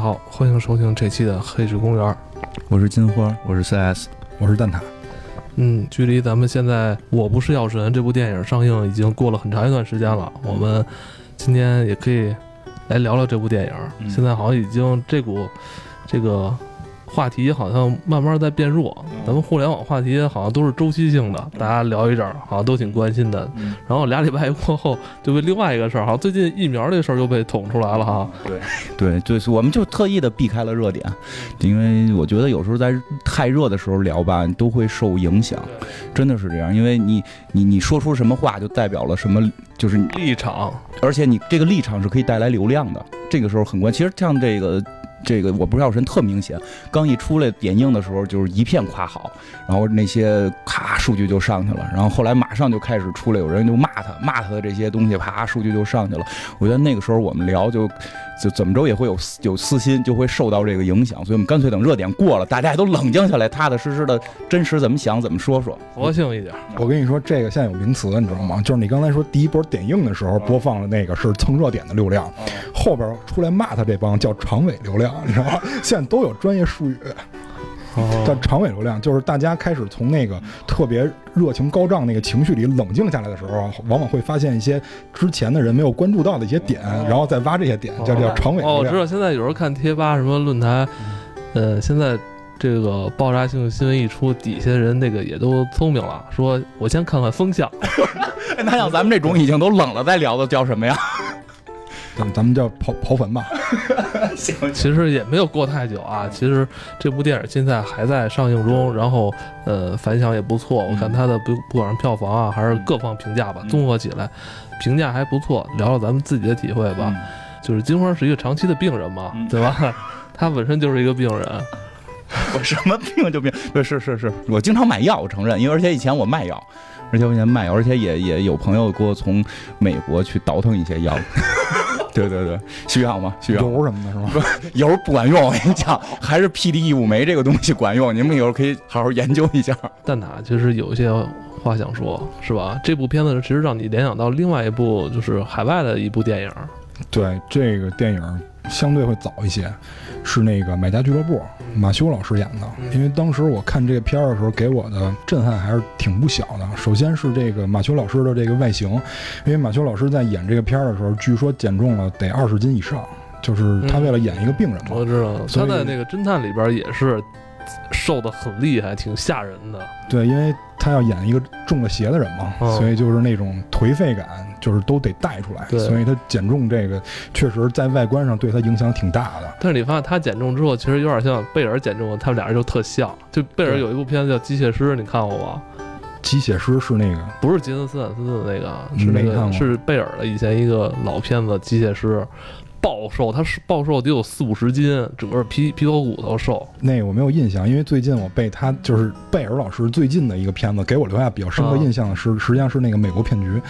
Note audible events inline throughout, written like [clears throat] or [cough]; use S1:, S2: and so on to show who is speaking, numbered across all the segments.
S1: 家好，欢迎收听这期的《黑石公园》。
S2: 我是金花，我是 CS，
S3: 我是蛋挞。
S1: 嗯，距离咱们现在《我不是药神》这部电影上映已经过了很长一段时间了。我们今天也可以来聊聊这部电影。现在好像已经这股这个。话题好像慢慢在变弱，咱们互联网话题好像都是周期性的，大家聊一阵儿好像都挺关心的。然后俩礼拜过后，就被另外一个事儿，好像最近疫苗这事儿又被捅出来了哈。
S2: 对，[laughs] 对，就是我们就特意的避开了热点，因为我觉得有时候在太热的时候聊吧，都会受影响，真的是这样。因为你你你说出什么话，就代表了什么，就是
S1: 立场，
S2: 而且你这个立场是可以带来流量的，这个时候很关。其实像这个。这个我不知道，神特明显，刚一出来点映的时候就是一片夸好，然后那些咔数据就上去了，然后后来马上就开始出来有人就骂他，骂他的这些东西，啪数据就上去了。我觉得那个时候我们聊就就怎么着也会有有私心，就会受到这个影响，所以我们干脆等热点过了，大家也都冷静下来，踏踏实实的真实怎么想怎么说说，
S1: 佛性一点。
S3: 我跟你说，这个现在有名词，你知道吗？就是你刚才说第一波点映的时候播放的那个是蹭热点的流量，后边出来骂他这帮叫长尾流量。你知道吗？现在都有专业术语，叫长尾流量，就是大家开始从那个特别热情高涨那个情绪里冷静下来的时候，往往会发现一些之前的人没有关注到的一些点，然后再挖这些点，叫叫长尾流量。
S1: 哦，我知道，现在有时候看贴吧什么论坛，呃，现在这个爆炸性新闻一出，底下人那个也都聪明了，说我先看看风向。[laughs]
S2: 那像咱们这种已经都冷了再聊的叫什么呀？
S3: 咱咱们叫刨刨坟吧。[laughs]
S2: 行，
S1: 其实也没有过太久啊。其实这部电影现在还在上映中，然后呃反响也不错。我看它的不不管是票房啊，还是各方评价吧，综合起来评价还不错。聊聊咱们自己的体会吧。就是金花是一个长期的病人嘛，对吧？[laughs] 他本身就是一个病人。[laughs]
S2: 我什么病就病？对，是是是，我经常买药，我承认。因为而且以前我卖药，而且我以前卖药，而且也也有朋友给我从美国去倒腾一些药。对对对，需要吗？需要
S3: 油什么的，是吗？
S2: 油不管用，我跟你讲，还是 P D E 五酶这个东西管用。你们以后可以好好研究一下。
S1: 蛋挞其实有一些话想说，是吧？这部片子其实让你联想到另外一部，就是海外的一部电影。
S3: 对，这个电影相对会早一些。是那个《买家俱乐部》，马修老师演的。因为当时我看这个片儿的时候，给我的震撼还是挺不小的。首先是这个马修老师的这个外形，因为马修老师在演这个片儿的时候，据说减重了得二十斤以上，就是他为了演一个病人嘛。
S1: 我知道，他在那个侦探里边也是瘦的很厉害，挺吓人的。
S3: 对，因为他要演一个中了邪的人嘛，所以就是那种颓废感。就是都得带出来，所以他减重这个确实在外观上对他影响挺大的。
S1: 但是你发现他减重之后，其实有点像贝尔减重，他们俩人就特像。就贝尔有一部片子叫《机械师》，你看过吗？
S3: 机械师是那个，
S1: 不是杰森斯坦森的那个，是那个是贝尔的以前一个老片子《机械师》。暴瘦，他是暴瘦得有四五十斤，整个皮皮头骨头瘦。
S3: 那个我没有印象，因为最近我被他就是贝尔老师最近的一个片子给我留下比较深刻印象的是，实际上是那个美国骗局，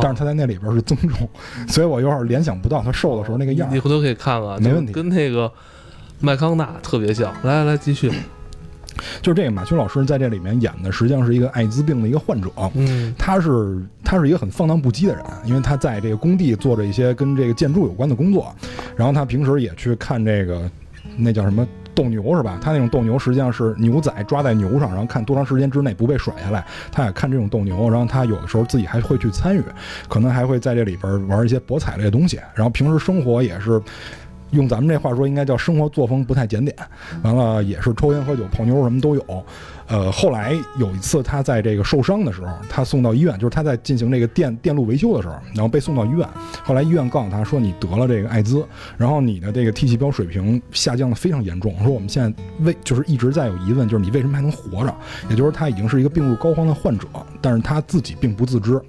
S3: 但是他在那里边是增重，所以我有点联想不到他瘦的时候那个样。
S1: 你回头可以看看，
S3: 没问题，
S1: 跟那个麦康纳特别像。来来来，继续。
S3: 就是这个马修老师在这里面演的，实际上是一个艾滋病的一个患者。
S1: 嗯，
S3: 他是他是一个很放荡不羁的人，因为他在这个工地做着一些跟这个建筑有关的工作，然后他平时也去看这个那叫什么斗牛是吧？他那种斗牛实际上是牛仔抓在牛上，然后看多长时间之内不被甩下来。他也看这种斗牛，然后他有的时候自己还会去参与，可能还会在这里边玩一些博彩类的东西。然后平时生活也是。用咱们这话说，应该叫生活作风不太检点。完了，也是抽烟喝酒泡妞什么都有。呃，后来有一次他在这个受伤的时候，他送到医院，就是他在进行这个电电路维修的时候，然后被送到医院。后来医院告诉他说，你得了这个艾滋，然后你的这个 T 细胞水平下降的非常严重。说我们现在为就是一直在有疑问，就是你为什么还能活着？也就是他已经是一个病入膏肓的患者，但是他自己并不自知。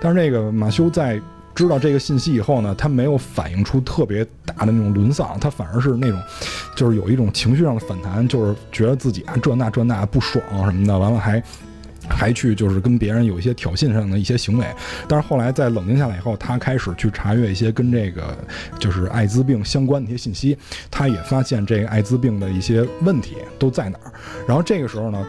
S3: 但是这个马修在。知道这个信息以后呢，他没有反映出特别大的那种沦丧，他反而是那种，就是有一种情绪上的反弹，就是觉得自己啊这那这那不爽什么的，完了还 [laughs] 还去就是跟别人有一些挑衅上的一些行为。但是后来在冷静下来以后，他开始去查阅一些跟这个就是艾滋病相关的一些信息，他也发现这个艾滋病的一些问题都在哪儿。然后这个时候呢。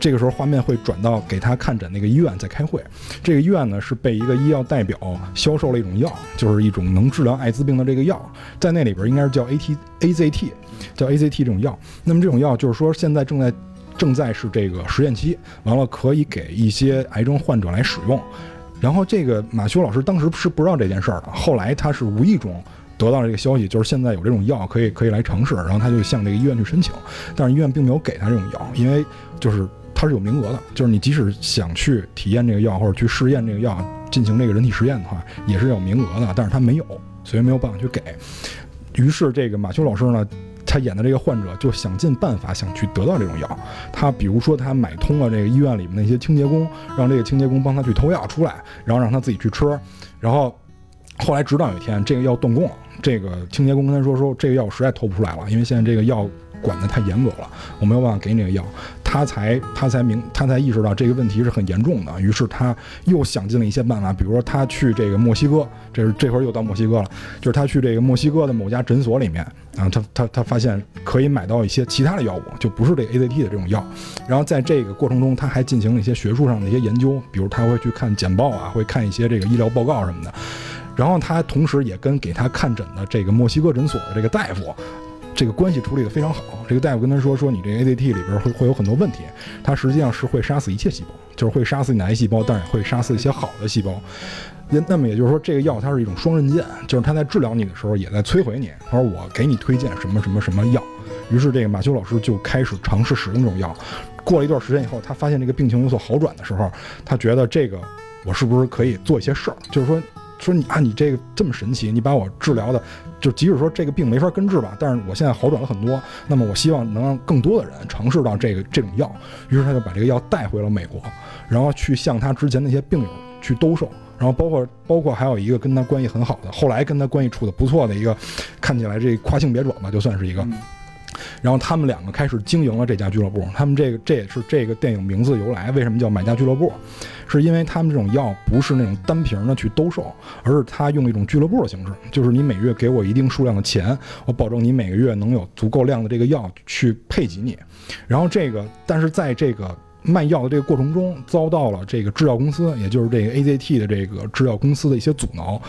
S3: 这个时候画面会转到给他看诊那个医院在开会，这个医院呢是被一个医药代表销售了一种药，就是一种能治疗艾滋病的这个药，在那里边应该是叫 A T A Z T，叫 A Z T 这种药。那么这种药就是说现在正在正在是这个实验期，完了可以给一些癌症患者来使用。然后这个马修老师当时是不知道这件事儿的，后来他是无意中。得到了这个消息，就是现在有这种药可以可以来尝试，然后他就向这个医院去申请，但是医院并没有给他这种药，因为就是它是有名额的，就是你即使想去体验这个药或者去试验这个药进行这个人体实验的话，也是有名额的，但是他没有，所以没有办法去给。于是这个马修老师呢，他演的这个患者就想尽办法想去得到这种药，他比如说他买通了这个医院里面那些清洁工，让这个清洁工帮他去偷药出来，然后让他自己去吃，然后后来直到有一天这个药断供了。这个清洁工跟他说：“说这个药实在偷不出来了，因为现在这个药管得太严格了，我没有办法给你这个药。”他才他才明他才意识到这个问题是很严重的，于是他又想尽了一些办法，比如说他去这个墨西哥，这是这会儿又到墨西哥了，就是他去这个墨西哥的某家诊所里面，然后他他他发现可以买到一些其他的药物，就不是这 AZT 的这种药。然后在这个过程中，他还进行了一些学术上的一些研究，比如他会去看简报啊，会看一些这个医疗报告什么的。然后他同时也跟给他看诊的这个墨西哥诊所的这个大夫，这个关系处理的非常好。这个大夫跟他说说，你这 A D T 里边会会有很多问题，它实际上是会杀死一切细胞，就是会杀死你的癌细胞，但是也会杀死一些好的细胞。那那么也就是说，这个药它是一种双刃剑，就是它在治疗你的时候也在摧毁你。他说我给你推荐什么什么什么药，于是这个马修老师就开始尝试使用这种药。过了一段时间以后，他发现这个病情有所好转的时候，他觉得这个我是不是可以做一些事儿，就是说。说你啊，你这个这么神奇，你把我治疗的，就即使说这个病没法根治吧，但是我现在好转了很多。那么我希望能让更多的人尝试到这个这种药。于是他就把这个药带回了美国，然后去向他之前那些病友去兜售，然后包括包括还有一个跟他关系很好的，后来跟他关系处的不错的一个，看起来这跨性别转吧，就算是一个。然后他们两个开始经营了这家俱乐部。他们这个这也是这个电影名字由来，为什么叫买家俱乐部？是因为他们这种药不是那种单瓶的去兜售，而是他用一种俱乐部的形式，就是你每月给我一定数量的钱，我保证你每个月能有足够量的这个药去配给你。然后这个，但是在这个卖药的这个过程中，遭到了这个制药公司，也就是这个 AZT 的这个制药公司的一些阻挠，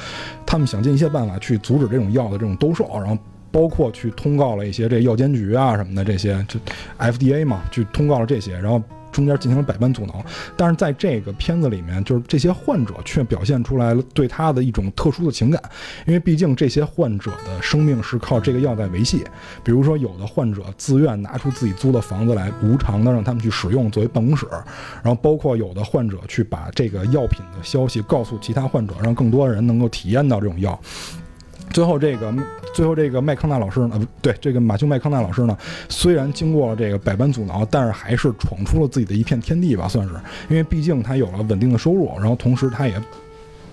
S3: 他们想尽一切办法去阻止这种药的这种兜售，然后包括去通告了一些这药监局啊什么的这些，就 FDA 嘛，去通告了这些，然后。中间进行了百般阻挠，但是在这个片子里面，就是这些患者却表现出来了对他的一种特殊的情感，因为毕竟这些患者的生命是靠这个药在维系。比如说，有的患者自愿拿出自己租的房子来，无偿的让他们去使用作为办公室，然后包括有的患者去把这个药品的消息告诉其他患者，让更多人能够体验到这种药。最后这个，最后这个麦康纳老师呢，不对，这个马修麦康纳老师呢，虽然经过了这个百般阻挠，但是还是闯出了自己的一片天地吧，算是，因为毕竟他有了稳定的收入，然后同时他也，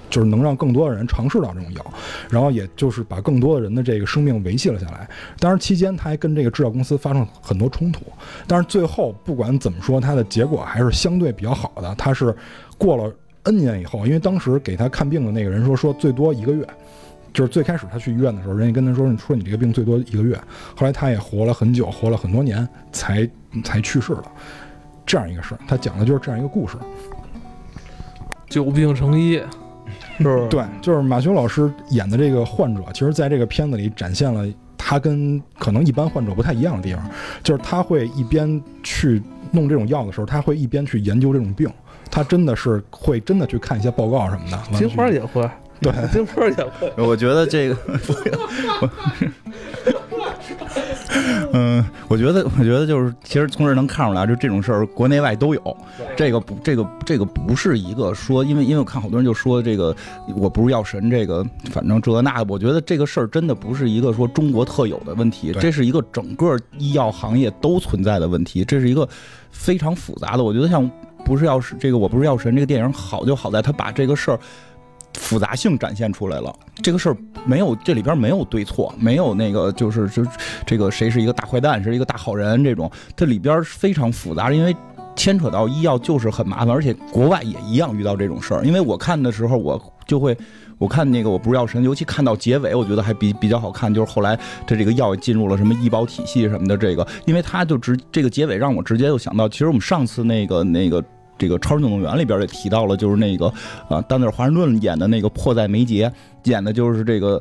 S3: 就是能让更多的人尝试到这种药，然后也就是把更多的人的这个生命维系了下来。当然期间他还跟这个制药公司发生很多冲突，但是最后不管怎么说，他的结果还是相对比较好的。他是过了 N 年以后，因为当时给他看病的那个人说，说最多一个月。就是最开始他去医院的时候，人家跟他说：“你说你这个病最多一个月。”后来他也活了很久，活了很多年，才才去世了。这样一个事儿，他讲的就是这样一个故事。
S1: 久病成医，是不是？
S3: 对，就是马修老师演的这个患者，其实在这个片子里展现了他跟可能一般患者不太一样的地方，就是他会一边去弄这种药的时候，他会一边去研究这种病，他真的是会真的去看一些报告什么的。
S1: 金花也会。
S3: 对，
S1: 金花也会。
S2: 我觉得这个，[laughs] 嗯，我觉得，我觉得就是，其实从这能看出来，就这种事儿，国内外都有。这个不，这个这个不是一个说，因为因为我看好多人就说这个，我不是药神，这个反正这那，我觉得这个事儿真的不是一个说中国特有的问题，这是一个整个医药行业都存在的问题，这是一个非常复杂的。我觉得像不是药神这个，我不是药神这个电影好就好在他把这个事儿。复杂性展现出来了，这个事儿没有，这里边没有对错，没有那个就是就这个谁是一个大坏蛋，是一个大好人这种，这里边非常复杂，因为牵扯到医药就是很麻烦，而且国外也一样遇到这种事儿。因为我看的时候，我就会。我看那个我不是药神，尤其看到结尾，我觉得还比比较好看。就是后来这这个药进入了什么医保体系什么的，这个，因为他就直这个结尾让我直接就想到，其实我们上次那个那个这个超人总动员里边也提到了，就是那个啊丹尼尔华盛顿演的那个迫在眉睫，演的就是这个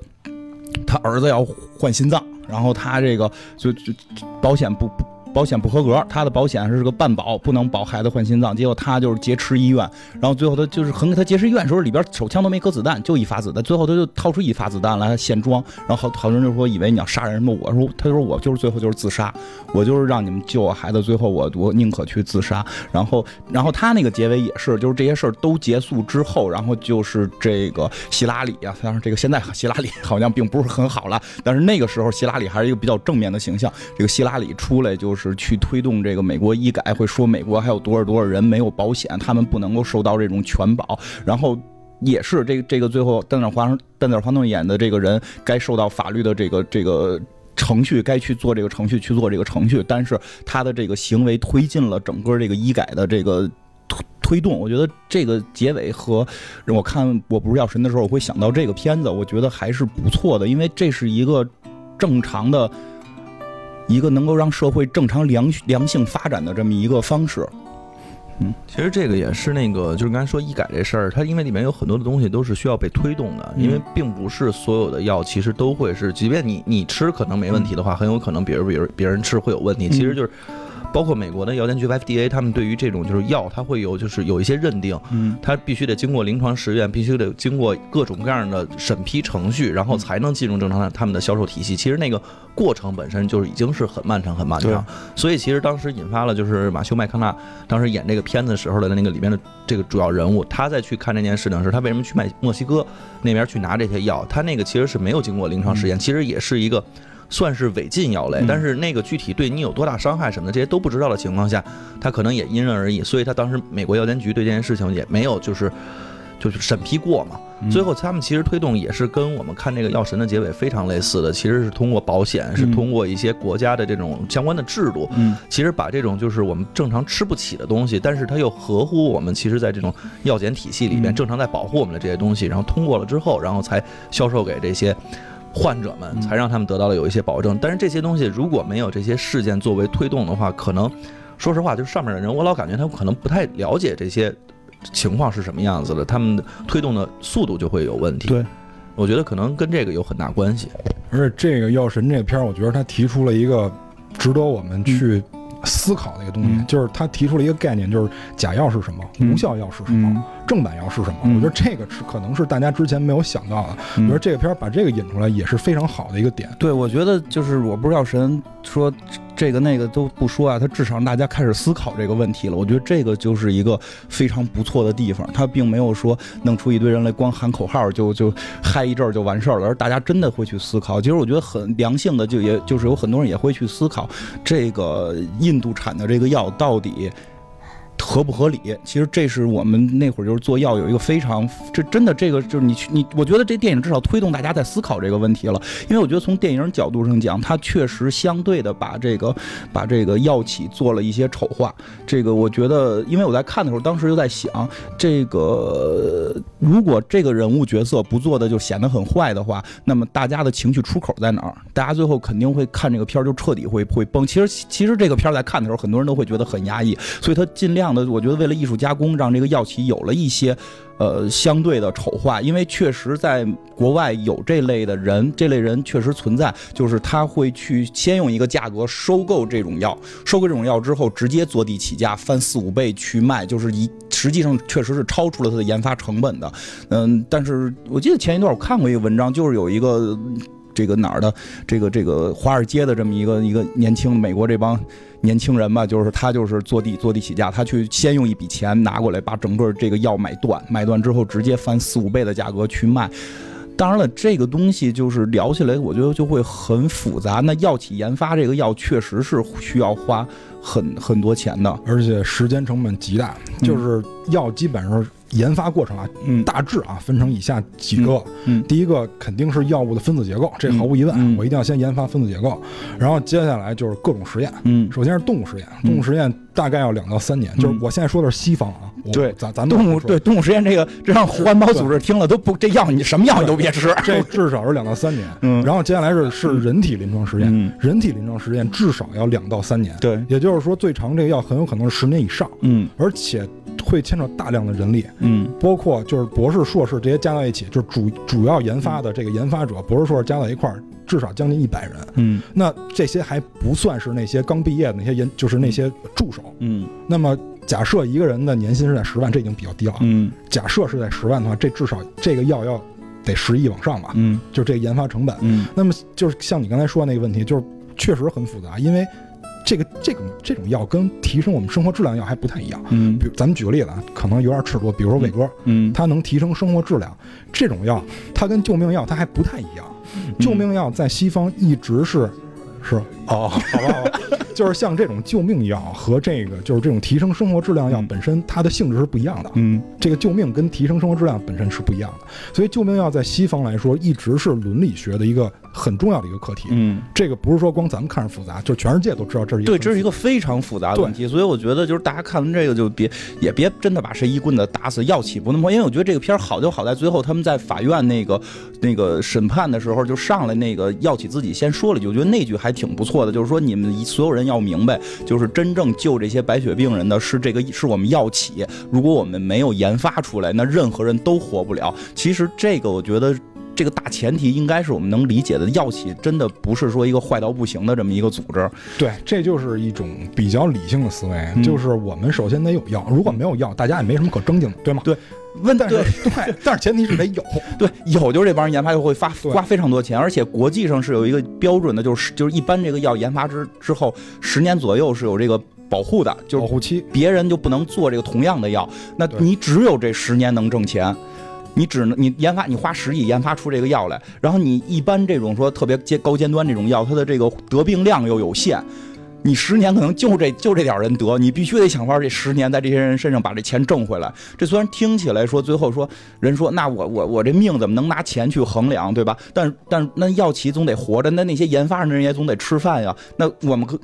S2: 他儿子要换心脏，然后他这个就就保险不不。保险不合格，他的保险是个半保，不能保孩子换心脏。结果他就是劫持医院，然后最后他就是很给他劫持医院的时候，里边手枪都没搁子弹，就一发子弹。最后他就掏出一发子弹来现装，然后好好多人就说以为你要杀人什么。我说他说我就是最后就是自杀，我就是让你们救我孩子，最后我我宁可去自杀。然后然后他那个结尾也是，就是这些事儿都结束之后，然后就是这个希拉里啊，当然这个现在希拉里好像并不是很好了，但是那个时候希拉里还是一个比较正面的形象。这个希拉里出来就是。去推动这个美国医改，会说美国还有多少多少人没有保险，他们不能够受到这种全保。然后也是这个这个最后，丹尼尔华丹尼尔华顿演的这个人该受到法律的这个这个程序，该去做这个程序去做这个程序。但是他的这个行为推进了整个这个医改的这个推推动。我觉得这个结尾和我看我不是药神的时候，我会想到这个片子，我觉得还是不错的，因为这是一个正常的。一个能够让社会正常良良性发展的这么一个方式，
S4: 嗯，其实这个也是那个，就是刚才说医改这事儿，它因为里面有很多的东西都是需要被推动的，因为并不是所有的药其实都会是，即便你你吃可能没问题的话，很有可能别人别人别人吃会有问题，其实就是。包括美国的药监局 FDA，他们对于这种就是药，它会有就是有一些认定，嗯，它必须得经过临床实验，必须得经过各种各样的审批程序，然后才能进入正常的他们的销售体系。其实那个过程本身就是已经是很漫长很漫长。所以其实当时引发了就是马修麦康纳当时演这个片子时候的那个里面的这个主要人物，他在去看这件事情时，他为什么去卖墨西哥那边去拿这些药？他那个其实是没有经过临床实验，其实也是一个。算是违禁药类，但是那个具体对你有多大伤害什么的，这些都不知道的情况下，他可能也因人而异。所以他当时美国药监局对这件事情也没有就是就是审批过嘛。最后他们其实推动也是跟我们看这个药神的结尾非常类似的，其实是通过保险，是通过一些国家的这种相关的制度，其实把这种就是我们正常吃不起的东西，但是它又合乎我们其实在这种药检体系里面正常在保护我们的这些东西，然后通过了之后，然后才销售给这些。患者们才让他们得到了有一些保证，但是这些东西如果没有这些事件作为推动的话，可能说实话，就是上面的人，我老感觉他们可能不太了解这些情况是什么样子的，他们推动的速度就会有问题。
S2: 对，
S4: 我觉得可能跟这个有很大关系。
S3: 而且这个药神这片儿，我觉得他提出了一个值得我们去。思考的一个东西，就是他提出了一个概念，就是假药是什么，无效药是什么，正版药是什么。我觉得这个是可能是大家之前没有想到的。我觉得这个片儿把这个引出来也是非常好的一个点。
S2: 对，我觉得就是我不知道神说。这个那个都不说啊，他至少让大家开始思考这个问题了。我觉得这个就是一个非常不错的地方。他并没有说弄出一堆人来光喊口号就 [laughs] 就嗨一阵就完事儿了，而大家真的会去思考。其实我觉得很良性的，就也就是有很多人也会去思考这个印度产的这个药到底。合不合理？其实这是我们那会儿就是做药有一个非常这真的这个就是你去你，我觉得这电影至少推动大家在思考这个问题了。因为我觉得从电影角度上讲，它确实相对的把这个把这个药企做了一些丑化。这个我觉得，因为我在看的时候，当时就在想，这个如果这个人物角色不做的就显得很坏的话，那么大家的情绪出口在哪儿？大家最后肯定会看这个片儿就彻底会会崩。其实其实这个片儿在看的时候，很多人都会觉得很压抑，所以他尽量的。我觉得为了艺术加工，让这个药企有了一些，呃，相对的丑化，因为确实在国外有这类的人，这类人确实存在，就是他会去先用一个价格收购这种药，收购这种药之后，直接坐地起价，翻四五倍去卖，就是一实际上确实是超出了它的研发成本的。嗯，但是我记得前一段我看过一个文章，就是有一个这个哪儿的，这个这个华尔街的这么一个一个年轻美国这帮。年轻人吧，就是他就是坐地坐地起价，他去先用一笔钱拿过来，把整个这个药买断，买断之后直接翻四五倍的价格去卖。当然了，这个东西就是聊起来，我觉得就会很复杂。那药企研发这个药确实是需要花很很多钱的，
S3: 而且时间成本极大。就是药基本上研发过程啊，
S2: 嗯。
S3: 大致啊分成以下几个。
S2: 嗯
S3: 第一个肯定是药物的分子结构，这毫无疑问，我一定要先研发分子结构。然后接下来就是各种实验，
S2: 嗯，
S3: 首先是动物实验，
S2: 嗯。
S3: 动物实验大概要两到三年，
S2: 嗯。
S3: 就是我现在说的是西方啊，我
S2: 对。
S3: 咱咱们
S2: 动物对。动物实验这个，这让环保组织听了都不，这药你什么药你都别吃。
S3: 这至少是两到三年，
S2: 嗯。
S3: 然后接下来是是人体临床实验，
S2: 嗯。
S3: 人体临床实验至少要两到三年，
S2: 对，
S3: 也就是说最长这个药很有可能是十年以上，
S2: 嗯。
S3: 而且会牵扯大量的人力，
S2: 嗯
S3: 包括就是博士、硕士这些加到一起，就是主主要研发的这个研发者，博士、硕士加到一块儿，至少将近一百人。
S2: 嗯
S3: 那这些还不算是那些刚毕业的那些研，就是那些助手。
S2: 嗯
S3: 那么假设一个人的年薪是在十万，这已经比较低了。
S2: 嗯
S3: 假设是在十万的话，这至少这个药要得十亿往上吧，
S2: 嗯
S3: 就这个研发成本。
S2: 嗯
S3: 那么就是像你刚才说的那个问题，就是确实很复杂，因为这个这种这种药跟提升我们生活质量药还不太一样。
S2: 嗯
S3: 比如咱们举个例子啊，可能有点尺度，比如说伟哥，
S2: 嗯
S3: 它能提升生活质量，这种药它跟救命药它还不太一样。救命药在西方一直是是哦，好吧，好吧，[laughs] 就是像这种救命药和这个就是这种提升生活质量药
S2: 嗯
S3: 本身它的性质是不一样的。
S2: 嗯
S3: 这个救命跟提升生活质量本身是不一样的，所以救命药在西方来说一直是伦理学的一个很重要的一个课题。
S2: 嗯。
S3: 这个不是说光咱们看着复杂，就全世界都知道这是一个
S2: 对，这是一个非常复杂的问题，所以我觉得就是大家看完这个就别也别真的把谁一棍子打死，药企不那么，因为我觉得这个片儿好就好在最后他们在法院那个那个审判的时候就上来那个药企自己先说了一句，我觉得那句还挺不错的，就是说你们所有人要明白，就是真正救这些白血病人的是这个是我们药企，如果我们没有研发出来，那任何人都活不了。其实这个我觉得。这个大前提应该是我们能理解的，药企真的不是说一个坏到不行的这么一个组织。
S3: 对，这就是一种比较理性的思维，
S2: 嗯
S3: 就是我们首先得有药，如果没有药，大家也没什么可争竞的，对吗？
S2: 对问
S3: 但是
S2: 对 [laughs]
S3: 对，但是前提是得有。[laughs]
S2: 对，有就是这帮人研发就会发花非常多钱，而且国际上是有一个标准的，就是就是一般这个药研发之之后十年左右是有这个保护的，就是
S3: 保护期，
S2: 别人就不能做这个同样的药，那你只有这十年能挣钱。你只能你研发，你花十亿研发出这个药来，然后你一般这种说特别尖高尖端这种药，它的这个得病量又有限，你十年可能就这就这点人得，你必须得想法这十年在这些人身上把这钱挣回来。这虽然听起来说最后说人说那我我我这命怎么能拿钱去衡量，对吧？但但那药企总得活着，那那些研发上的人也总得吃饭呀。那我们可。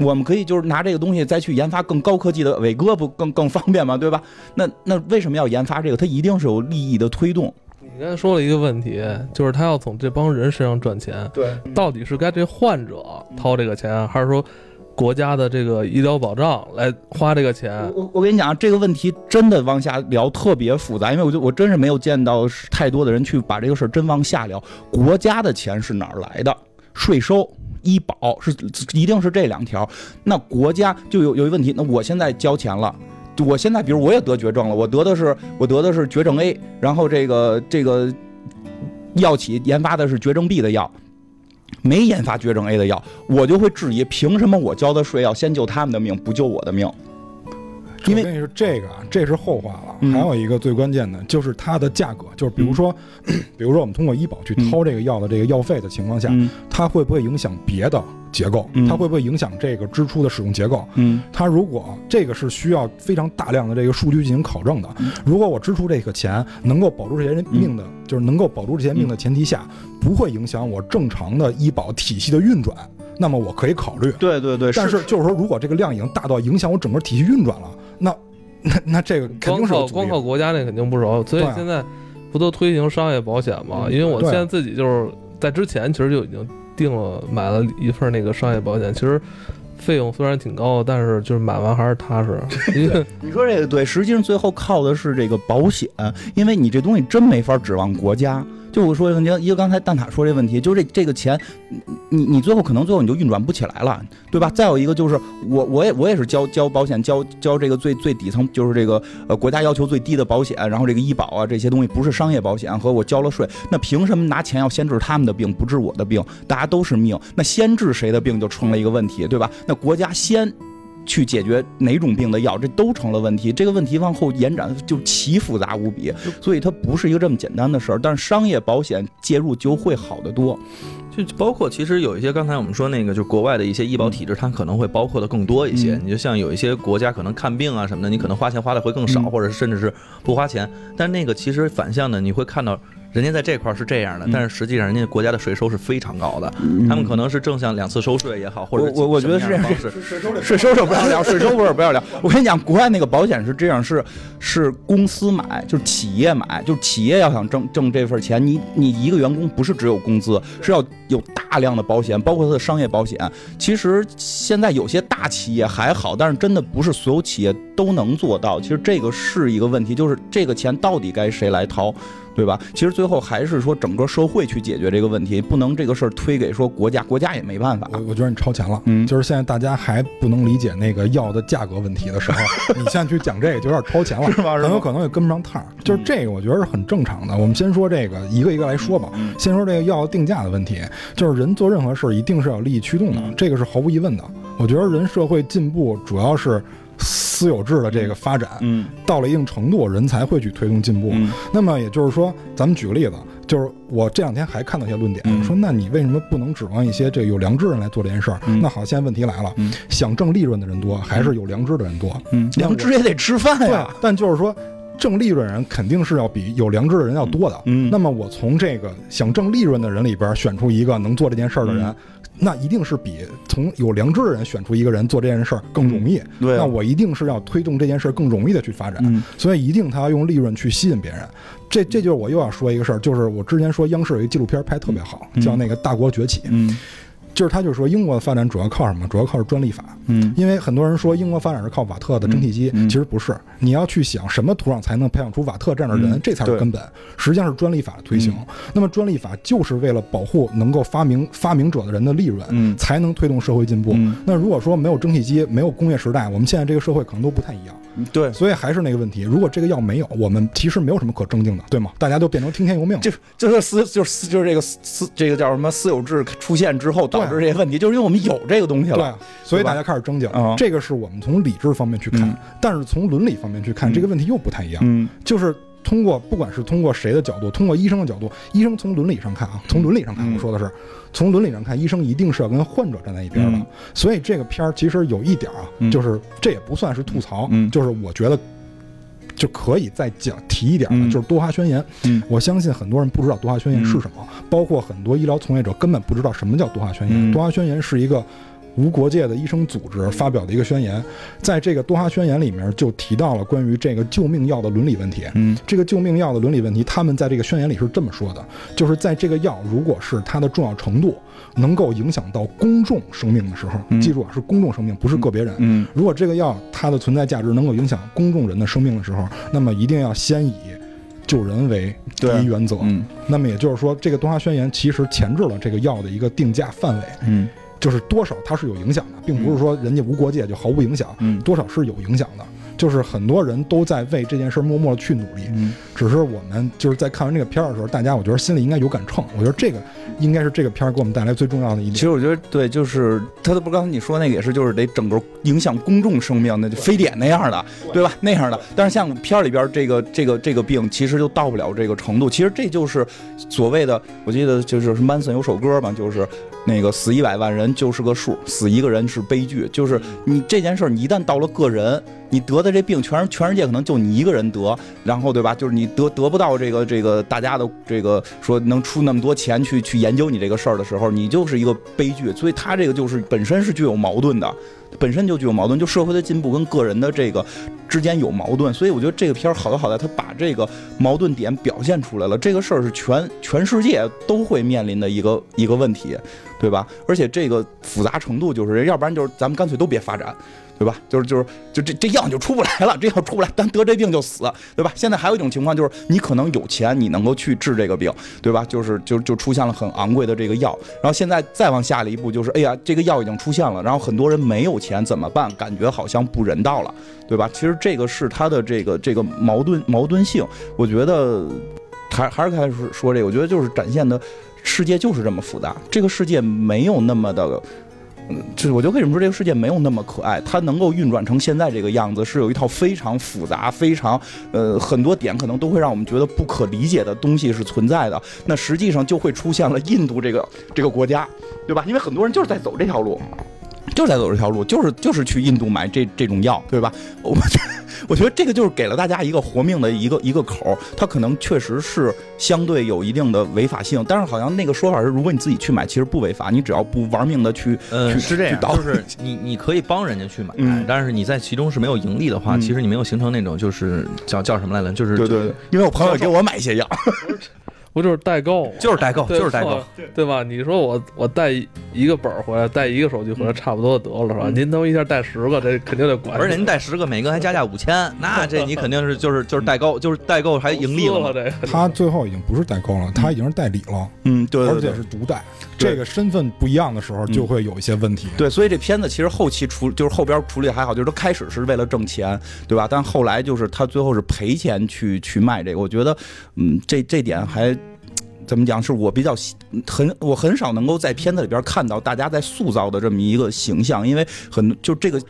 S2: 我们可以就是拿这个东西再去研发更高科技的伟哥，不更更方便吗？对吧？那那为什么要研发这个？它一定是有利益的推动。
S1: 你刚才说了一个问题，就是他要从这帮人身上赚钱，
S2: 对，
S1: 到底是该这患者掏这个钱，还是说国家的这个医疗保障来花这个钱？
S2: 我我跟你讲啊，这个问题真的往下聊特别复杂，因为我就我真是没有见到太多的人去把这个事儿真往下聊。国家的钱是哪儿来的？税收、医保是一定是这两条。那国家就有有一问题，那我现在交钱了。我现在，比如我也得绝症了，我得的是我得的是绝症 A，然后这个这个药企研发的是绝症 B 的药，没研发绝症 A 的药，我就会质疑，凭什么我交的税要先救他们的命，不救我的命？因为
S3: 我跟你说这个啊，这是后话了。
S2: 嗯
S3: 还有一个最关键的就是它的价格，就是比如说，[clears throat] 比如说我们通过医保去掏这个药的这个药费的情况下，
S2: 嗯
S3: 它会不会影响别的结构？
S2: 嗯
S3: 它会不会影响这个支出的使用结构？
S2: 嗯
S3: 它如果这个是需要非常大量的这个数据进行考证的
S2: 嗯，
S3: 如果我支出这个钱能够保住这些人命的，就是能够保住这些命的前提下，不会影响我正常的医保体系的运转，那么我可以考虑。
S2: 对对对，
S3: 但是就是说，如果这个量已经大到影响我整个体系运转了，那那那这个肯
S1: 光靠光靠国家那肯定不熟，所以现在不都推行商业保险吗？
S2: 嗯
S1: 因为我现在自己就是在之前其实就已经定了买了一份那个商业保险，其实费用虽然挺高，但是就是买完还是踏实，[laughs]
S2: 你说这个对，实际上最后靠的是这个保险，因为你这东西真没法指望国家。就我说这个，一个刚才蛋挞说这问题，就是这这个钱，你你最后可能最后你就运转不起来了，对吧？再有一个就是我我也我也是交交保险，交交这个最最底层，就是这个呃国家要求最低的保险，然后这个医保啊这些东西不是商业保险，和我交了税，那凭什么拿钱要先治他们的病，不治我的病？大家都是命，那先治谁的病就成了一个问题，对吧？那国家先。去解决哪种病的药，这都成了问题。这个问题往后延展就奇复杂无比，所以它不是一个这么简单的事儿。但是商业保险介入就会好得多。
S4: 就包括其实有一些刚才我们说那个，就国外的一些医保体制，它可能会包括的更多一些。
S2: 嗯
S4: 你就像有一些国家可能看病啊什么的，你可能花钱花的会更少，
S2: 嗯
S4: 或者甚至是不花钱。但那个其实反向的，你会看到人家在这块儿是这样的，
S2: 嗯
S4: 但是实际上人家国家的税收是非常高的，
S2: 嗯
S4: 他们可能是正向两次收税也好，或者
S2: 我我我觉得是这样
S4: 什么样的方式。
S2: 税收是不要聊，税收不是不要聊。我跟你讲，国外那个保险是这样，是是公司买，就是企业买，就是企业要想挣挣这份钱，你你一个员工不是只有工资，是要有大量的保险，包括它的商业保险。其实现在有些大企业还好，但是真的不是所有企业都能做到。其实这个是一个问题，就是这个钱到底该谁来掏？对吧？其实最后还是说整个社会去解决这个问题，不能这个事儿推给说国家，国家也没办法。
S3: 我我觉得你超前了，
S2: 嗯
S3: 就是现在大家还不能理解那个药的价格问题的时候，[laughs] 你现在去讲这个就有点超前了，
S2: 是吧
S3: 很有可能也跟不上趟儿。就是这个，我觉得是很正常的。我们先说这个，一个一个来说吧。
S2: 嗯
S3: 先说这个药定价的问题，就是人做任何事儿一定是要有利益驱动的，
S2: 嗯
S3: 这个是毫无疑问的。我觉得人社会进步主要是私有制的这个发展，
S2: 嗯
S3: 到了一定程度，人才会去推动进步。
S2: 嗯
S3: 那么也就是说，咱们举个例子，就是我这两天还看到一些论点，
S2: 嗯
S3: 说那你为什么不能指望一些这个有良知的人来做这件事儿？
S2: 嗯
S3: 那好，现在问题来了，
S2: 嗯
S3: 想挣利润的人多，还是有良知的人多？
S2: 嗯，良知也得吃饭
S3: 对
S2: 呀。，
S3: 但就是说。挣利润的人肯定是要比有良知的人要多的。
S2: 嗯
S3: 那么我从这个想挣利润的人里边选出一个能做这件事儿的人，
S2: 嗯
S3: 那一定是比从有良知的人选出一个人做这件事儿更容易。
S2: 对啊
S3: 那我一定是要推动这件事儿更容易的去发展。
S2: 嗯
S3: 所以一定他要用利润去吸引别人。这这就是我又要说一个事儿，就是我之前说央视有一纪录片拍特别好，
S2: 嗯
S3: 叫那个《大国崛起》，
S2: 嗯
S3: 就是他就是说英国的发展主要靠什么？主要靠是专利法。
S2: 嗯
S3: 因为很多人说英国发展是靠瓦特的蒸汽机，
S2: 嗯嗯
S3: 其实不是。你要去想什么土壤才能培养出瓦特这样的人，
S2: 嗯
S3: 这才是根本。实际上是专利法的推行。那么专利法就是为了保护能够发明发明者的人的利润，
S2: 嗯
S3: 才能推动社会进步。
S2: 嗯
S3: 那如果说没有蒸汽机，没有工业时代，我们现在这个社会可能都不太一样。
S2: 嗯，对，
S3: 所以还是那个问题，如果这个药没有，我们其实没有什么可争竞的，对吗？大家都变成听天由命了。
S2: 就就是私就是私就是这个私这个叫什么私有制出现之后导致这些问题，就是因为我们有这个东西了。
S3: 所以大家开始争竞
S2: 啊。
S3: 这个是我们从理智方面去看
S2: 嗯，
S3: 但是从伦理方面去看，
S2: 嗯
S3: 这个问题又不太一样。
S2: 嗯
S3: 就是通过不管是通过谁的角度，通过医生的角度，医生从伦理上看啊，从伦理上看，
S2: 嗯
S3: 我说的是从伦理上看，医生一定是要跟患者站在一边的
S2: 嗯。
S3: 所以这个片儿其实有一点啊
S2: 嗯，
S3: 就是这也不算是吐槽
S2: 嗯，
S3: 就是我觉得。就可以再讲提一点了，
S2: 嗯
S3: 就是多哈宣言。
S2: 嗯
S3: 我相信很多人不知道多哈宣言是什么，包括很多医疗从业者根本不知道什么叫多哈宣言。
S2: 嗯
S3: 多哈宣言是一个无国界的医生组织发表的一个宣言，在这个多哈宣言里面就提到了关于这个救命药的伦理问题。
S2: 嗯
S3: 这个救命药的伦理问题，他们在这个宣言里是这么说的：就是在这个药如果是它的重要程度能够影响到公众生命的时候，
S2: 嗯
S3: 记住啊，是公众生命，不是个别人。
S2: 嗯
S3: 如果这个药它的存在价值能够影响公众人的生命的时候，那么一定要先以救人为第一原则。
S2: 嗯
S3: 那么也就是说，这个东华宣言其实前置了这个药的一个定价范围，
S2: 嗯
S3: 就是多少它是有影响的，并不是说人家无国界就毫无影响，
S2: 嗯
S3: 多少是有影响的。就是很多人都在为这件事儿默默的去努力，
S2: 嗯
S3: 只是我们就是在看完这个片儿的时候，大家我觉得心里应该有杆秤。我觉得这个应该是这个片儿给我们带来最重要的一点。
S2: 其实我觉得对，就是他都不，刚才你说那个也是，就是得整个影响公众生命，那就非典那样的，对吧？那样的。但是像片儿里边这个这个这个病，其实就到不了这个程度。其实这就是所谓的，我记得就是曼森有首歌嘛，就是那个死一百万人就是个数，死一个人是悲剧。就是你这件事儿，你一旦到了个人，你得的这病，全是全世界可能就你一个人得，然后对吧？就是你得得不到这个这个大家的这个说能出那么多钱去去研究你这个事儿的时候，你就是一个悲剧。所以他这个就是本身是具有矛盾的，本身就具有矛盾，就社会的进步跟个人的这个之间有矛盾。所以我觉得这个片儿好就好在它把这个矛盾点表现出来了。这个事儿是全全世界都会面临的一个一个问题，对吧？而且这个复杂程度就是，要不然就是咱们干脆都别发展。对吧？就是就是就这这药就出不来了，这药出不来，咱得这病就死，对吧？现在还有一种情况就是，你可能有钱，你能够去治这个病，对吧？就是就就出现了很昂贵的这个药，然后现在再往下了一步，就是哎呀，这个药已经出现了，然后很多人没有钱怎么办？感觉好像不人道了，对吧？其实这个是它的这个这个矛盾矛盾性，我觉得还还是开始说这个，我觉得就是展现的世界就是这么复杂，这个世界没有那么的。嗯，就是我觉得为什么说这个世界没有那么可爱？它能够运转成现在这个样子，是有一套非常复杂、非常呃很多点可能都会让我们觉得不可理解的东西是存在的。那实际上就会出现了印度这个这个国家，对吧？因为很多人就是在走这条路。就是在走这条路，就是就是去印度买这这种药，对吧？我觉得我觉得这个就是给了大家一个活命的一个一个口，它可能确实是相对有一定的违法性，但是好像那个说法是，如果你自己去买，其实不违法，你只要不玩命的去，
S4: 呃，是这样，
S2: 就
S4: 是你你可以帮人家去买，
S2: 嗯，
S4: 但是你在其中是没有盈利的话，其实你没有形成那种就是叫叫什么来着？就是
S2: 对对对，因为我朋友给我买一些药。[laughs]
S1: 不就是代购，
S4: 就是代购，就是代购，
S1: 对吧？你说我我带一个本儿回来，带一个手机回来，差不多得了，是吧？您都一下带十个，这肯定得管。
S4: 而且您带十个，每个还加价五千，[laughs] 那这你肯定是就是就是代购，就是代购还盈利
S1: 了。这
S3: 他最后已经不是代购了，他已经是代理了。
S2: 嗯，对，而
S3: 且是独代。这个身份不一样的时候，就会有一些问题。
S2: 对，所以这片子其实后期处就是后边处理还好，就是他开始是为了挣钱，对吧？但后来就是他最后是赔钱去去卖这个。我觉得，嗯，这这点还。怎么讲？是我比较很，我很少能够在片子里边看到大家在塑造的这么一个形象，因为很就这个，[laughs]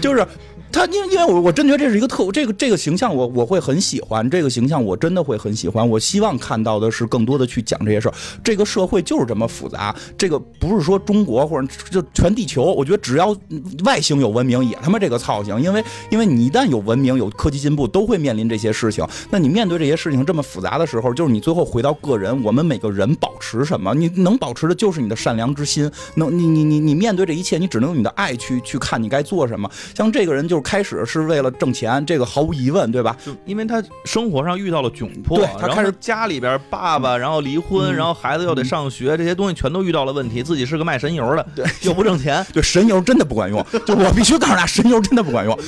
S2: 就是。他因因为我我真觉得这是一个特这个这个形象我我会很喜欢这个形象我真的会很喜欢我希望看到的是更多的去讲这些事儿。这个社会就是这么复杂这个不是说中国或者就全地球我觉得只要外星有文明也他妈这个操行因为因为你一旦有文明有科技进步都会面临这些事情。那你面对这些事情这么复杂的时候就是你最后回到个人我们每个人保持什么？你能保持的就是你的善良之心能你你你你面对这一切你只能用你的爱去去看你该做什么。像这个人就。开始是为了挣钱，这个毫无疑问，对吧？
S4: 就因为他生活上遇到了窘迫，
S2: 对他开始
S4: 家里边爸爸，然后离婚，然后孩子又得上学，这些东西全都遇到了问题。自己是个卖神油的，
S2: 对，[laughs]
S4: 又不挣钱，[laughs]
S2: 对，神油真的不管用。[laughs] 就我必须告诉大家，神油真的不管用。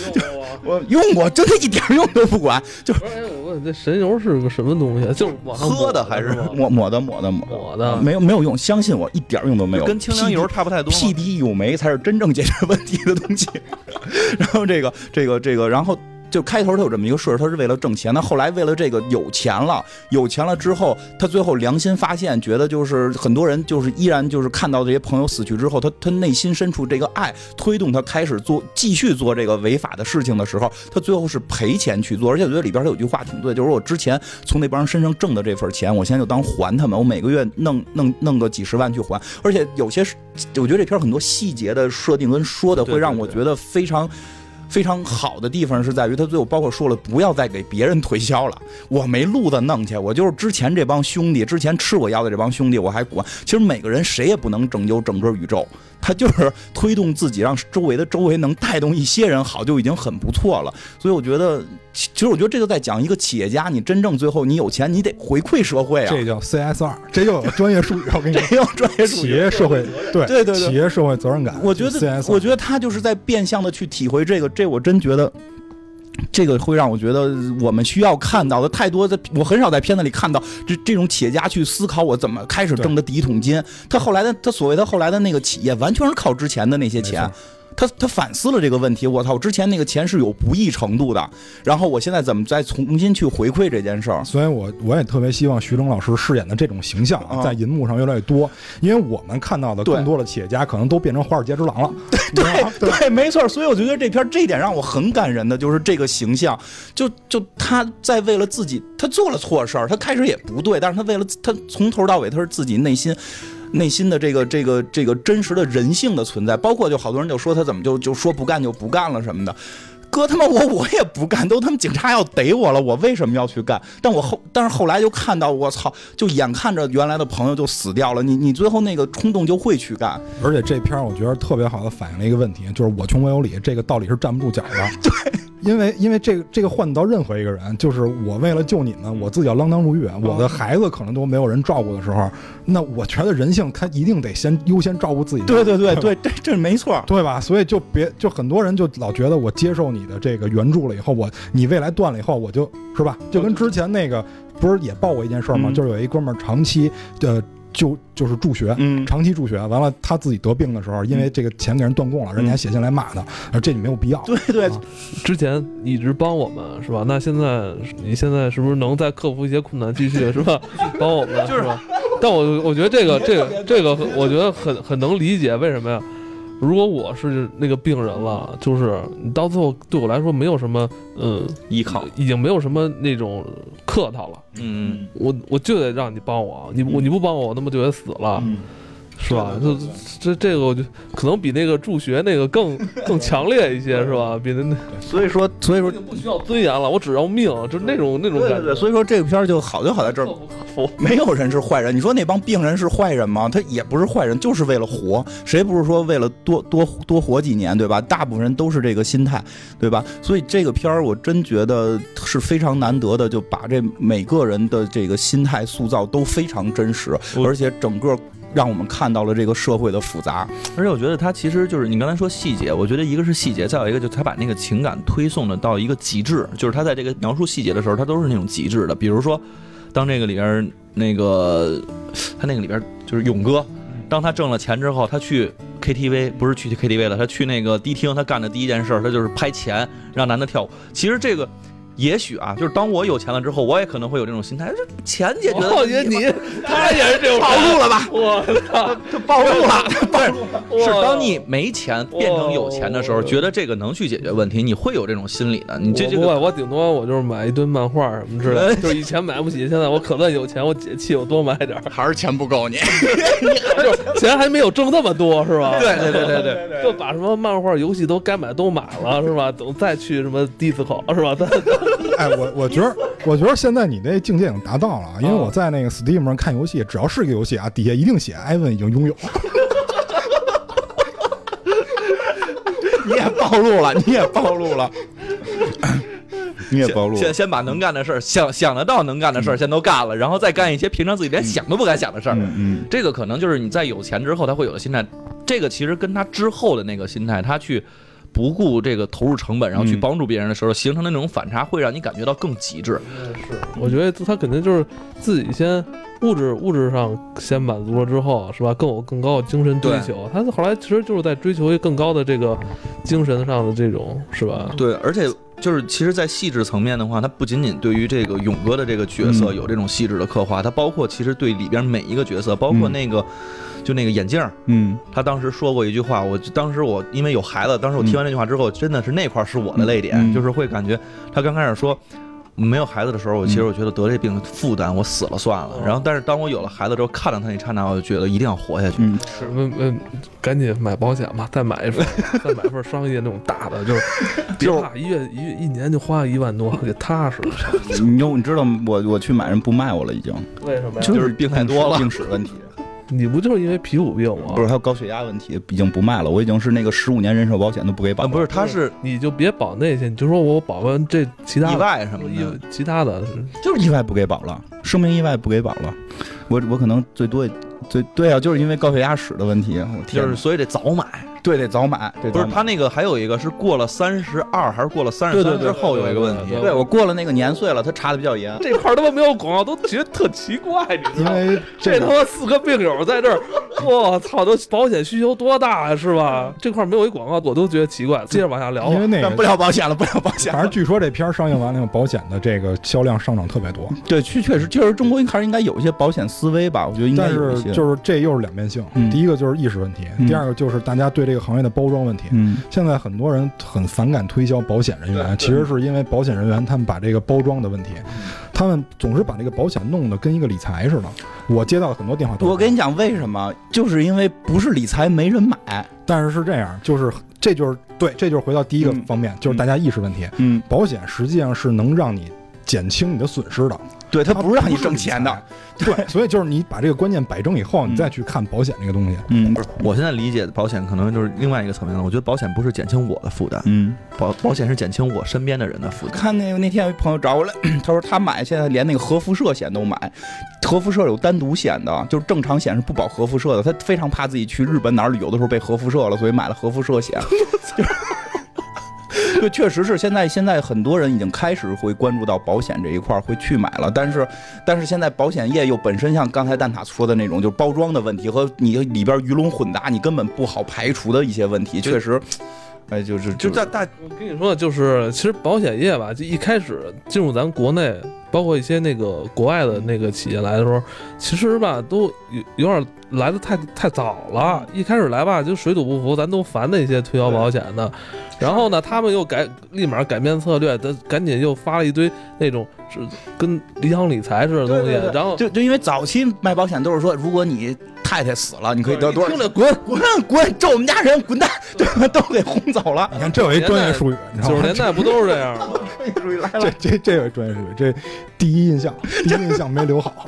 S2: 我用过，真的一点用都不管。就
S1: 是，我问这神油是个什么东西？就是
S4: 喝的还是
S2: 抹抹的抹的
S1: 抹的？
S2: 没有没有用，相信我，一点用都没有。
S4: 跟清凉油差不太多。
S2: 屁滴有酶才是真正解决问题的东西。然后这个这个这个，然后。就开头他有这么一个事他是为了挣钱。那后来为了这个有钱了，有钱了之后，他最后良心发现，觉得就是很多人就是依然就是看到这些朋友死去之后，他他内心深处这个爱推动他开始做继续做这个违法的事情的时候，他最后是赔钱去做。而且我觉得里边他有句话挺对，就是我之前从那帮人身上挣的这份钱，我现在就当还他们，我每个月弄弄弄个几十万去还。而且有些我觉得这片很多细节的设定跟说的会让我觉得非常。非常好的地方是在于，他最后包括说了，不要再给别人推销了。我没路子弄去，我就是之前这帮兄弟，之前吃我药的这帮兄弟，我还管。其实每个人谁也不能拯救整个宇宙。他就是推动自己，让周围的周围能带动一些人好，就已经很不错了。所以我觉得，其实我觉得这就在讲一个企业家，你真正最后你有钱，你得回馈社会啊。
S3: 这叫 CSR，这又有专业术语。我跟你说，[laughs]
S2: 这叫专业术语。
S3: 企业社会，对
S2: 对对，
S3: 企业社会责任感。
S2: 我觉得，我觉得他就是在变相的去体会这个。这我真觉得。这个会让我觉得，我们需要看到的太多的，我很少在片子里看到这这种企业家去思考我怎么开始挣的第一桶金。他后来的，他所谓的后来的那个企业，完全是靠之前的那些钱。他他反思了这个问题，我操，之前那个钱是有不义程度的，然后我现在怎么再重新去回馈这件事儿？
S3: 所以，我我也特别希望徐峥老师饰演的这种形象在银幕上越来越多，因为我们看到的更多的企业家可能都变成华尔街之狼了。
S2: 对对，没错。所以我觉得这片这一点让我很感人的就是这个形象，就就他在为了自己，他做了错事儿，他开始也不对，但是他为了他从头到尾他是自己内心。内心的这个这个这个真实的人性的存在，包括就好多人就说他怎么就就说不干就不干了什么的，哥他妈我我也不干，都他妈警察要逮我了，我为什么要去干？但我后但是后来就看到我操，就眼看着原来的朋友就死掉了，你你最后那个冲动就会去干。
S3: 而且这片我觉得特别好的反映了一个问题，就是我穷我有理这个道理是站不住脚的。[laughs]
S2: 对。
S3: 因为因为这个这个换到任何一个人，就是我为了救你们，我自己要锒铛入狱，我的孩子可能都没有人照顾的时候，那我觉得人性他一定得先优先照顾自己。
S2: 对对对对，这这没错，
S3: 对吧？所以就别就很多人就老觉得我接受你的这个援助了以后，我你未来断了以后，我就是吧？就跟之前那个不是也报过一件事儿吗？就是有一哥们儿长期的。就就是助学，
S2: 嗯，
S3: 长期助学，完了他自己得病的时候，因为这个钱给人断供了，人家还写信来骂他，而这你没有必要。
S2: 对对，
S1: 之前一直帮我们是吧？那现在你现在是不是能再克服一些困难，继续是吧？[laughs] 帮我们
S4: 就是
S1: 吧？但我我觉得这个这个这个，[laughs] 我觉得很很能理解为什么呀？如果我是那个病人了，就是你到最后对我来说没有什么，嗯，
S4: 依靠，
S1: 已经没有什么那种客套了。
S4: 嗯
S1: 我我就得让你帮我，你我你不帮我，我他妈就得死了。
S2: 嗯
S1: 是吧？这这这个，我就可能比那个助学那个更 [laughs] 更强烈一些，是吧？比那那
S2: 所以说，所以说，
S1: 不需要尊严了，我只要命，就是那种那种感觉。
S2: 对对对，所以说这个片儿就好就好在这儿。[laughs] 没有人是坏人。你说那帮病人是坏人吗？他也不是坏人，就是为了活。谁不是说为了多多多活几年，对吧？大部分人都是这个心态，对吧？所以这个片儿我真觉得是非常难得的，就把这每个人的这个心态塑造都非常真实，而且整个让我们看到了这个社会的复杂。
S4: 而且我觉得他其实就是你刚才说细节，我觉得一个是细节，再有一个就是他把那个情感推送的到一个极致，就是他在这个描述细节的时候，他都是那种极致的。比如说，当这个里边那个 [laughs] 他那个里边就是勇哥，当他挣了钱之后，他去 KTV 不是去 KTV 了，他去那个迪厅，他干的第一件事，他就是拍钱让男的跳舞。其实这个。也许啊，就是当我有钱了之后，我也可能会有这种心态，这钱解决的
S1: 我觉得你 [laughs] 他也是这种
S2: 暴露了吧？
S1: 我操！[laughs]
S2: 就暴露了，[laughs]
S4: 不是，是当你没钱变成有钱的时候，
S1: 哦
S4: 觉得这个能去解决问题，你会有这种心理的。你这这个
S1: 我，我顶多我就是买一堆漫画什么之类的，就是以前买不起，现在我可算有钱，我解气，我多买点儿，
S2: 还是钱不够你。
S1: 就是钱还没有挣那么多，是吧？
S4: 对对对对对，
S1: 就把什么漫画、游戏都该买都买了，是吧？等再去什么 disco 是吧？再 [laughs]
S3: 哎，我我觉得，我觉得现在你那境界已经达到了，因为
S1: 啊
S3: 我在那个 Steam 上看游戏，只要是一个游戏啊，底下一定写 Evan 已经拥有。[laughs]
S2: 你也暴露了，你也暴露了，[laughs] 你也暴露了。
S4: 先先把能干的事儿，想想得到能干的事儿先都干了，然后再干一些平常自己连想都不敢想的事儿。
S2: 嗯嗯，
S4: 这个可能就是你在有钱之后他会有的心态。这个其实跟他之后的那个心态，他去不顾这个投入成本，然后去
S2: 嗯
S4: 帮助别人的时候，形成的那种反差，会让你感觉到更极致。
S1: 是，我觉得他肯定就是自己先物质物质上先满足了之后，是吧？更有更高的精神追求。他后来其实就是在追求一个更高的这个精神上的这种，是吧？
S4: 对，而且就是其实，在细致层面的话，它不仅仅对于这个勇哥的这个角色
S2: 嗯。
S4: 有这种细致的刻画，它包括其实对里边每一个角色，包括
S2: 嗯
S4: 那个。就那个眼镜儿，
S2: 嗯。
S4: 他当时说过一句话，我当时我因为有孩子，当时我听完这句话之后，真的是那块儿是我的泪点，就是会感觉他刚开始说没有孩子的时候，我其实我觉得得这病负担，我死了算了。
S1: 哦
S4: 然后，但是当我有了孩子之后，看到他那刹那，我就觉得一定要活下去。
S2: 嗯，
S1: 是，嗯嗯，赶紧买保险吧，再买一份，[laughs] 再买份商业那种大的，就是 [laughs] 别怕，一月一月一年就花一万多，也踏实。
S2: 你 [laughs] 有你知道我我去买人不卖我了已经，
S1: 为什么呀？
S4: 就是病太多了
S2: 病史问题，
S1: 你不就是因为皮肤病吗？
S2: 不是还有高血压问题，已经不卖了，我已经是那个十五年人寿保险都不给保
S4: 啊，不是，他是
S1: 你就别保那些，你就说我保完这其他
S4: 意外什么
S1: 意
S4: 的。
S1: 其他的，
S2: 就是意外不给保了，生命意外不给保了，我我可能最多最对啊，就是因为高血压史的问题，我天，
S4: 就是，所以得早买。
S2: 对得早买，对
S4: 不是他那个还有一个是过了三十二还是过了三十三
S2: 对对对
S4: 之后有一个问题
S1: 对，
S2: 我过了那个年岁了，他查的比较严。
S1: 这块儿他妈没有广告，都觉得特奇怪，你知道吗？
S3: 因为
S1: 这他妈四个病友在这儿，我操，都保险需求多大呀，是吧？这块儿没有一广告，我都觉得奇怪。接着往下聊
S3: 因为。那
S2: 个不，聊保险了，不聊保险。
S3: 反正据说这片儿上映完了以后，保险的这个销量上涨特别多。
S2: 对，确确实，确实中国还是应该有一些保险思维吧，我觉得应该
S3: 但
S2: 有一些。
S3: 是就是这又是两面性，
S2: 嗯
S3: 第一个就是意识问题，
S2: 嗯
S3: 第二个就是大家对这个行业的包装问题。
S2: 嗯
S3: 现在很多人很反感推销保险人员，其实是因为保险人员他们把这个包装的问题，他们总是把这个保险弄得跟一个理财似的。我接到很多电话都
S2: 我跟你讲为什么，就是因为不是理财没人买。
S3: 但是是这样，就是这就是对，这就是回到第一个
S2: 嗯
S3: 方面，就是大家意识问题。
S2: 嗯，
S3: 保险实际上是能让你减轻你的损失的，
S2: 对，它
S3: 它
S2: 不是让你挣钱的。。
S3: 对，所以就是你把这个观念摆正以后，
S2: 嗯
S3: 你再去看保险这个东西。
S2: 嗯
S4: 我现在理解的保险可能就是另外一个层面了。我觉得保险不是减轻我的负担，
S2: 嗯，
S4: 保保险是减轻我身边的人的负担。
S2: 看那个那天有朋友找我来，[clears throat] 他说他买现在连那个核辐射险都买，核辐射有单独险的，就是正常险是不保核辐射的。他非常怕自己去日本哪儿旅游的时候被核辐射了，所以买了核辐射险。[laughs] [laughs] 对，确实是现在现在很多人已经开始会关注到保险这一块儿，会去买了。但是但是现在保险业又本身像刚才蛋挞说的那种，就是包装的问题和你里边鱼龙混杂，你根本不好排除的一些问题，确实，哎，就是
S4: 就大大
S1: 我跟你说，就是其实保险业吧，就一开始进入咱国内包括一些那个国外的那个企业来的时候，其实吧都有有点来的太太早了。一开始来吧就水土不服，咱都烦那些推销保险的。然后呢，他们又改，立马改变策略，他赶紧又发了一堆那种是跟理想理财似的东西。
S2: 对对对
S1: 然后
S2: 就就因为早期卖保险都是说，如果你太太死了，你可以得多少
S1: 听着
S2: 滚滚滚，咒我们家人滚蛋，对吧？都给轰走了。
S3: 你看这有一专业术语，你知道吗
S1: 九十年？代不都是这样吗？[laughs]
S3: 专业术语来了这这这有专业术语，这第一印象，第一印象没留好。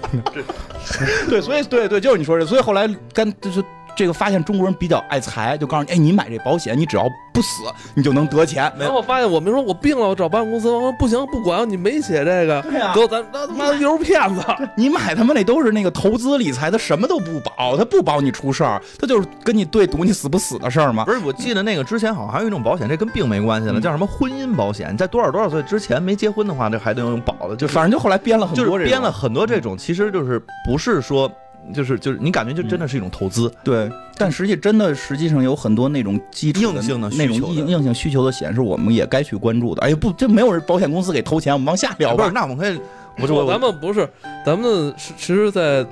S3: [laughs]
S2: 对，所以对对，就是你说这，所以后来干就是这个发现中国人比较爱财，就告诉你，哎，你买这保险，你只要不死，你就能得钱。
S1: 然后我发现我没说我病了，我找保险公司，我说不行，不管你没写这个，
S2: 对呀
S1: 给我咱那他妈的又是骗子。
S2: 你买 [laughs] 他妈那都是那个投资理财，他什么都不保，他不保你出事儿，他就是跟你对赌你死不死的事儿嘛
S4: 不。是，我记得那个之前好像还有一种保险，这跟病没关系了，
S2: 嗯
S4: 叫什么婚姻保险？你在多少多少岁之前没结婚的话，这还得用保的，
S2: 就反正就后来编了很
S4: 就是
S2: 多
S4: 编了很多这种，其实就是不是说。就是就是，你感觉就真的是一种投资，
S2: 对，但实际真的实际上有很多那种基础
S4: 硬性的需
S2: 那种
S4: 求
S2: 硬硬性需求的显示我们也该去关注的。哎呀，不，这没有人保险公司给投钱，我们往下聊吧
S4: 不是？。那我们可以，
S1: 不
S4: 是
S1: 咱们不是，咱们是其实，在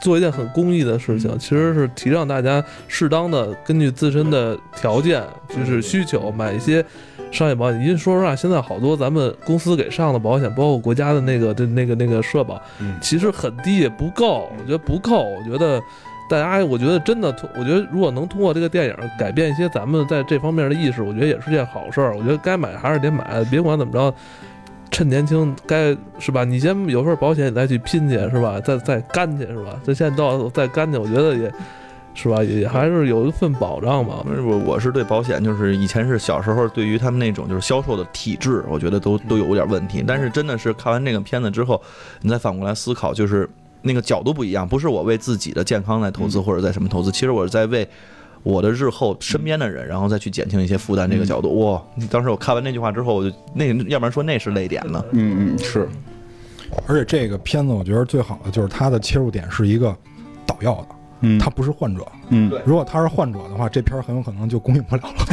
S1: 做一件很公益的事情，其实是提倡大家适当的根据自身的条件，就是需求买一些商业保险。因为说实话，现在好多咱们公司给上的保险，包括国家的那个的那个那个社保，
S3: 嗯
S1: 其实很低，也不够。我觉得不够，我觉得。大家，我觉得真的，通我觉得如果能通过这个电影改变一些咱们在这方面的意识，我觉得也是件好事儿。我觉得该买还是得买，别管怎么着，趁年轻该是吧？你先有份保险，你再去拼去是吧？再再干去是吧？这现在到再干去，我觉得也是吧，也还是有一份保障
S4: 吧。我我是对保险，就是以前是小时候对于他们那种就是销售的体制，我觉得都都有点问题。但是真的是看完这个片子之后，你再反过来思考，就是那个角度不一样，不是我为自己的健康在投资
S2: 嗯
S4: 或者在什么投资，其实我是在为。我的日后身边的人，然后再去减轻一些负担，这个角度，哇！当时我看完那句话之后，我就那要不然说那是泪点呢。
S2: 嗯嗯是，
S3: 而且这个片子我觉得最好的就是它的切入点是一个导药的，
S2: 嗯
S3: 他不是患者。
S2: 嗯
S3: 如果他是患者的话，这片儿很有可能就供应 [laughs] 不了了。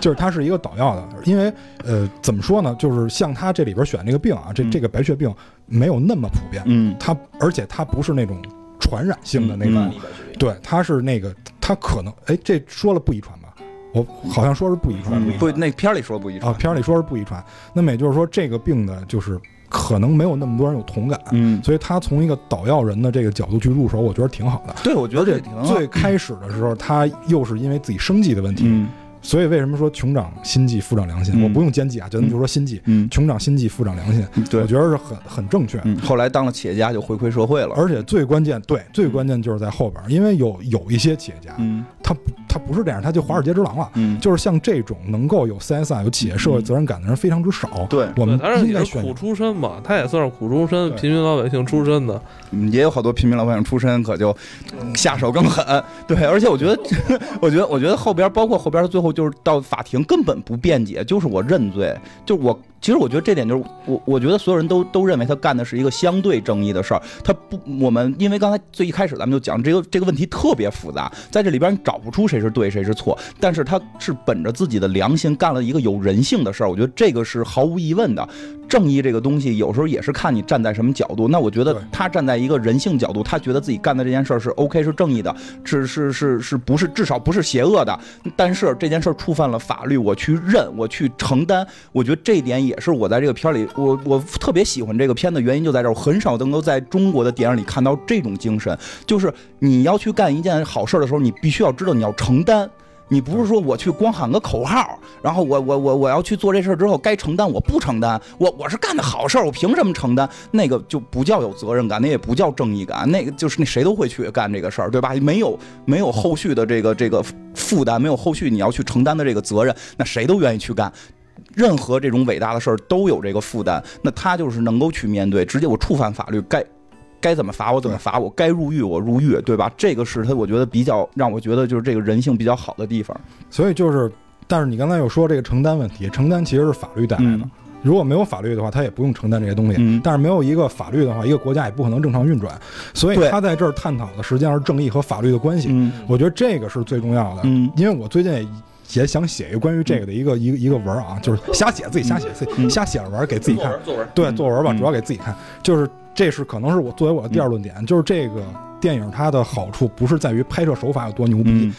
S3: 就是它是一个导药的，因为呃，怎么说呢？就是像他这里边选这个病啊，这
S2: 嗯
S3: 这个白血病没有那么普遍，
S2: 嗯
S3: 它而且它不是那种传染性的那个，
S2: 嗯
S3: 对，他是那个他可能哎，这说了不遗传吧？我好像说是不遗传，
S2: 不，那片儿里说不遗传
S3: 啊，
S2: 传。
S3: 片儿里说是不遗传，那么也就是说这个病呢，就是可能没有那么多人有同感，
S2: 嗯，
S3: 所以他从一个导药人的这个角度去入手，我觉得挺好的。
S2: 对，我觉得这挺好
S3: 最开始的时候，他又是因为自己生计的问题，
S2: 嗯
S3: 所以为什么说穷长心计，富长良心？
S2: 嗯
S3: 我不用奸计啊，咱们就说心计，
S2: 嗯
S3: 穷长心计，富长良心，
S2: 对
S3: 我觉得是很很正确。
S2: 嗯，后来当了企业家就回馈社会了。
S3: 而且最关键，对，最关键就是在后边，因为有有一些企业家，
S2: 嗯
S3: 他他不是这样，他就华尔街之狼了。
S2: 嗯，
S3: 就是像这种能够有 CSR、有企业社会责任感的人非常之少。
S2: 对，
S3: 我们
S1: 他是
S3: 应该选
S1: 也是苦出身嘛，他也算是苦出身，平民老百姓出身的。
S2: 嗯也有好多平民老百姓出身，可就下手更狠。对，而且我觉得，[laughs] 我觉得，我觉得后边包括后边最后就是到法庭根本不辩解，就是我认罪，就我。其实我觉得这点就是我，我觉得所有人都都认为他干的是一个相对正义的事儿。他不，我们因为刚才最一开始咱们就讲这个这个问题特别复杂，在这里边你找不出谁是对谁是错，但是他是本着自己的良心干了一个有人性的事儿。我觉得这个是毫无疑问的。正义这个东西有时候也是看你站在什么角度。那我觉得他站在一个人性角度，他觉得自己干的这件事儿是 OK 是正义的，是是是是不是至少不是邪恶的。但是这件事儿触犯了法律，我去认，我去承担。我觉得这一点也也是我在这个片儿里，我我特别喜欢这个片的原因就在这儿。我很少能够在中国的电影里看到这种精神，就是你要去干一件好事儿的时候，你必须要知道你要承担。你不是说我去光喊个口号，然后我我我我要去做这事儿之后该承担我不承担，我我是干的好事儿，我凭什么承担？那个就不叫有责任感，那也不叫正义感，那个就是那谁都会去干这个事儿，对吧？没有没有后续的这个这个负担，没有后续你要去承担的这个责任，那谁都愿意去干。任何这种伟大的事儿都有这个负担，那他就是能够去面对，直接我触犯法律该。该怎么罚我怎么罚我，该入狱我入狱，对吧？这个是他我觉得比较让我觉得就是这个人性比较好的地方。
S3: 所以就是，但是你刚才又说这个承担问题，承担其实是法律带来的。
S2: 嗯
S3: 如果没有法律的话，他也不用承担这些东西。
S2: 嗯
S3: 但是没有一个法律的话，一个国家也不可能正常运转。所以他在这儿探讨的实际上是正义和法律的关系。
S2: 嗯
S3: 我觉得这个是最重要的。
S2: 嗯
S3: 因为我最近也也想写一个关于这个的一个一个一个文啊，就是瞎写自己瞎写自己
S2: 嗯
S3: 瞎写着玩给自己看，
S2: 作文，
S3: 对作文吧，
S2: 嗯。
S3: 主要给自己看，就是这是可能是我作为我的第二论点，就是这个电影它的好处不是在于拍摄手法有多牛逼，
S2: 嗯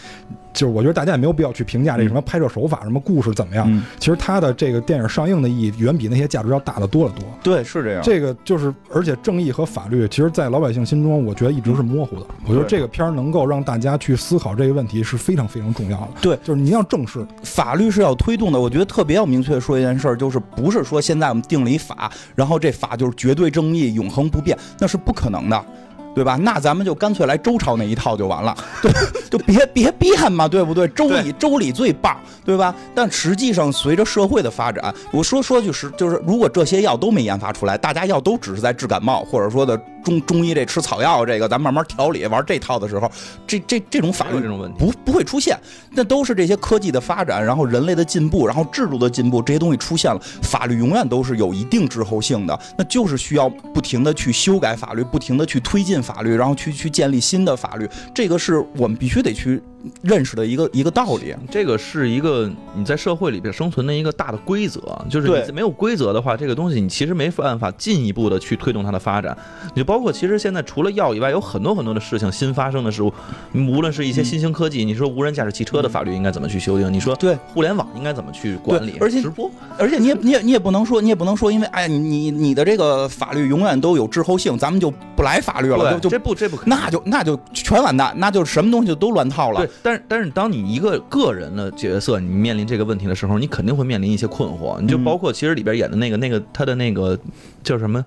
S3: 就是我觉得大家也没有必要去评价这什么拍摄手法、什么故事怎么样。
S2: 嗯，
S3: 其实它的这个电影上映的意义远比那些价值要大得多得多。
S2: 对，是这样。
S3: 这个就是，而且正义和法律，其实，在老百姓心中，我觉得一直是模糊的。我觉得这个片儿能够让大家去思考这个问题是非常非常重要的。
S2: 对
S3: 就是你要正视，
S2: 法律是要推动的，我觉得特别要明确说一件事儿，就是不是说现在我们定了一法，然后这法就是绝对正义、永恒不变，那是不可能的。对吧？那咱们就干脆来周朝那一套就完了，对，就别别变嘛，对不对？周礼周礼最棒，对吧？但实际上，随着社会的发展，我说说句实，就是如果这些药都没研发出来，大家药都只是在治感冒，或者说的中中医这吃草药这个，咱慢慢调理玩这套的时候，这这这种法律
S4: 这种问题。
S2: 不不会出现，那都是这些科技的发展，然后人类的进步，然后制度的进步，这些东西出现了，法律永远都是有一定滞后性的，那就是需要不停的去修改法律，不停的去推进法律，然后去去建立新的法律，这个是我们必须得去认识的一个一个道理。
S4: 这个是一个你在社会里边生存的一个大的规则，就是你没有规则的话，这个东西你其实没办法进一步的去推动它的发展。你就包括其实现在除了药以外，有很多很多的事情新发生的事物，无论是一些新兴科技，你说无人驾驶汽车的法律应该怎么去修订？你说
S2: 对
S4: 互联网应该怎么去管理？
S2: 而且
S4: 直播
S2: 而且你也你也你也不能说你也不能说，因为哎你你你的这个法律永远都有滞后性，咱们就不来法律了，就就
S4: 这不这不。
S2: 那就那就全完蛋，那就什么东西都乱套了
S4: 对。，但是但是当你一个个人的角色，你面临这个问题的时候，你肯定会面临一些困惑。你就
S2: 嗯。
S4: 包括其实里边演的那个那个他的那个叫什么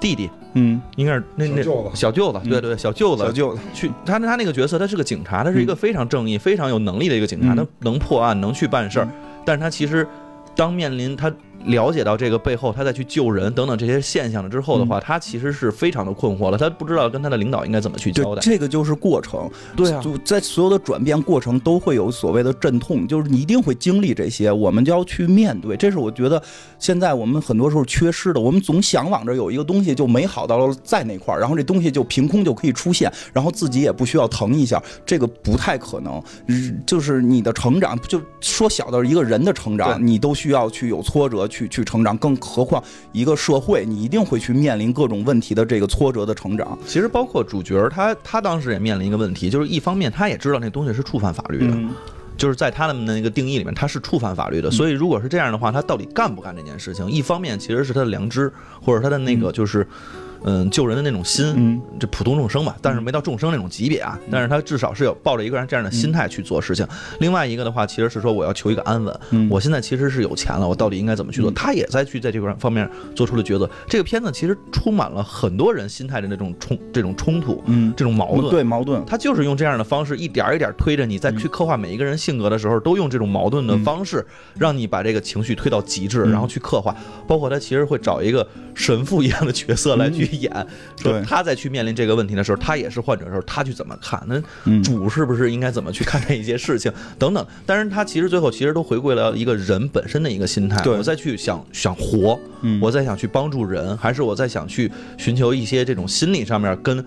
S4: 弟弟，
S2: 嗯，
S4: 应该是那那
S3: 小舅子。
S4: 小舅子，
S2: 嗯。
S4: 对对小舅子。
S2: 小舅子，
S4: 去他他那个角色，他是个警察，他是一个非常正义、非常有能力的一个警察，
S2: 嗯。
S4: 他能破案，能去办事儿。
S2: 嗯，
S4: 但是他其实当面临他。了解到这个背后，他再去救人等等这些现象了之后的话，他其实是非常的困惑了，他不知道跟他的领导应该怎么去交，代。
S2: 这个就是过程。
S4: 对啊，
S2: 就在所有的转变过程都会有所谓的阵痛，就是你一定会经历这些，我们就要去面对。这是我觉得现在我们很多时候缺失的，我们总向往着有一个东西就美好到了在那块儿，然后这东西就凭空就可以出现，然后自己也不需要疼一下，这个不太可能。嗯就是你的成长，就说小到一个人的成长，你都需要去有挫折去去成长，更何况一个社会，你一定会去面临各种问题的这个挫折的成长。
S4: 其实包括主角儿他他当时也面临一个问题，就是一方面他也知道那东西是触犯法律的，
S2: 嗯
S4: 就是在他们的那个定义里面，他是触犯法律的。所以如果是这样的话，他到底干不干这件事情？一方面其实是他的良知，或者他的那个就是。嗯，救人的那种心，
S2: 嗯
S4: 这普通众生吧，但是没到众生那种级别啊，但是他至少是有抱着一个人这样的心态去做事情。另外一个的话，其实是说我要求一个安稳，
S2: 嗯
S4: 我现在其实是有钱了，我到底应该怎么去做？
S2: 嗯
S4: 他也在去在这个方面做出了抉择。这个片子其实充满了很多人心态的那种冲这种冲突，
S2: 嗯，
S4: 这种矛盾。
S2: 对矛盾，
S4: 他就是用这样的方式，一点儿一点儿推着你，在去刻画每一个人性格的时候，都用这种矛盾的方式，让你把这个情绪推到极致，
S2: 嗯
S4: 然后去刻画。包括他其实会找一个神父一样的角色来去演，说
S2: 对。
S4: 他在去面临这个问题的时候，他也是患者的时候，他去怎么看？那
S2: 嗯。
S4: 主是不是应该怎么去看待一些事情？[laughs] 等等？但是他其实最后其实都回归了一个人本身的一个心态，我再去想想活，
S2: 嗯。
S4: 我再想去帮助人，还是我再想去寻求一些这种心理上面跟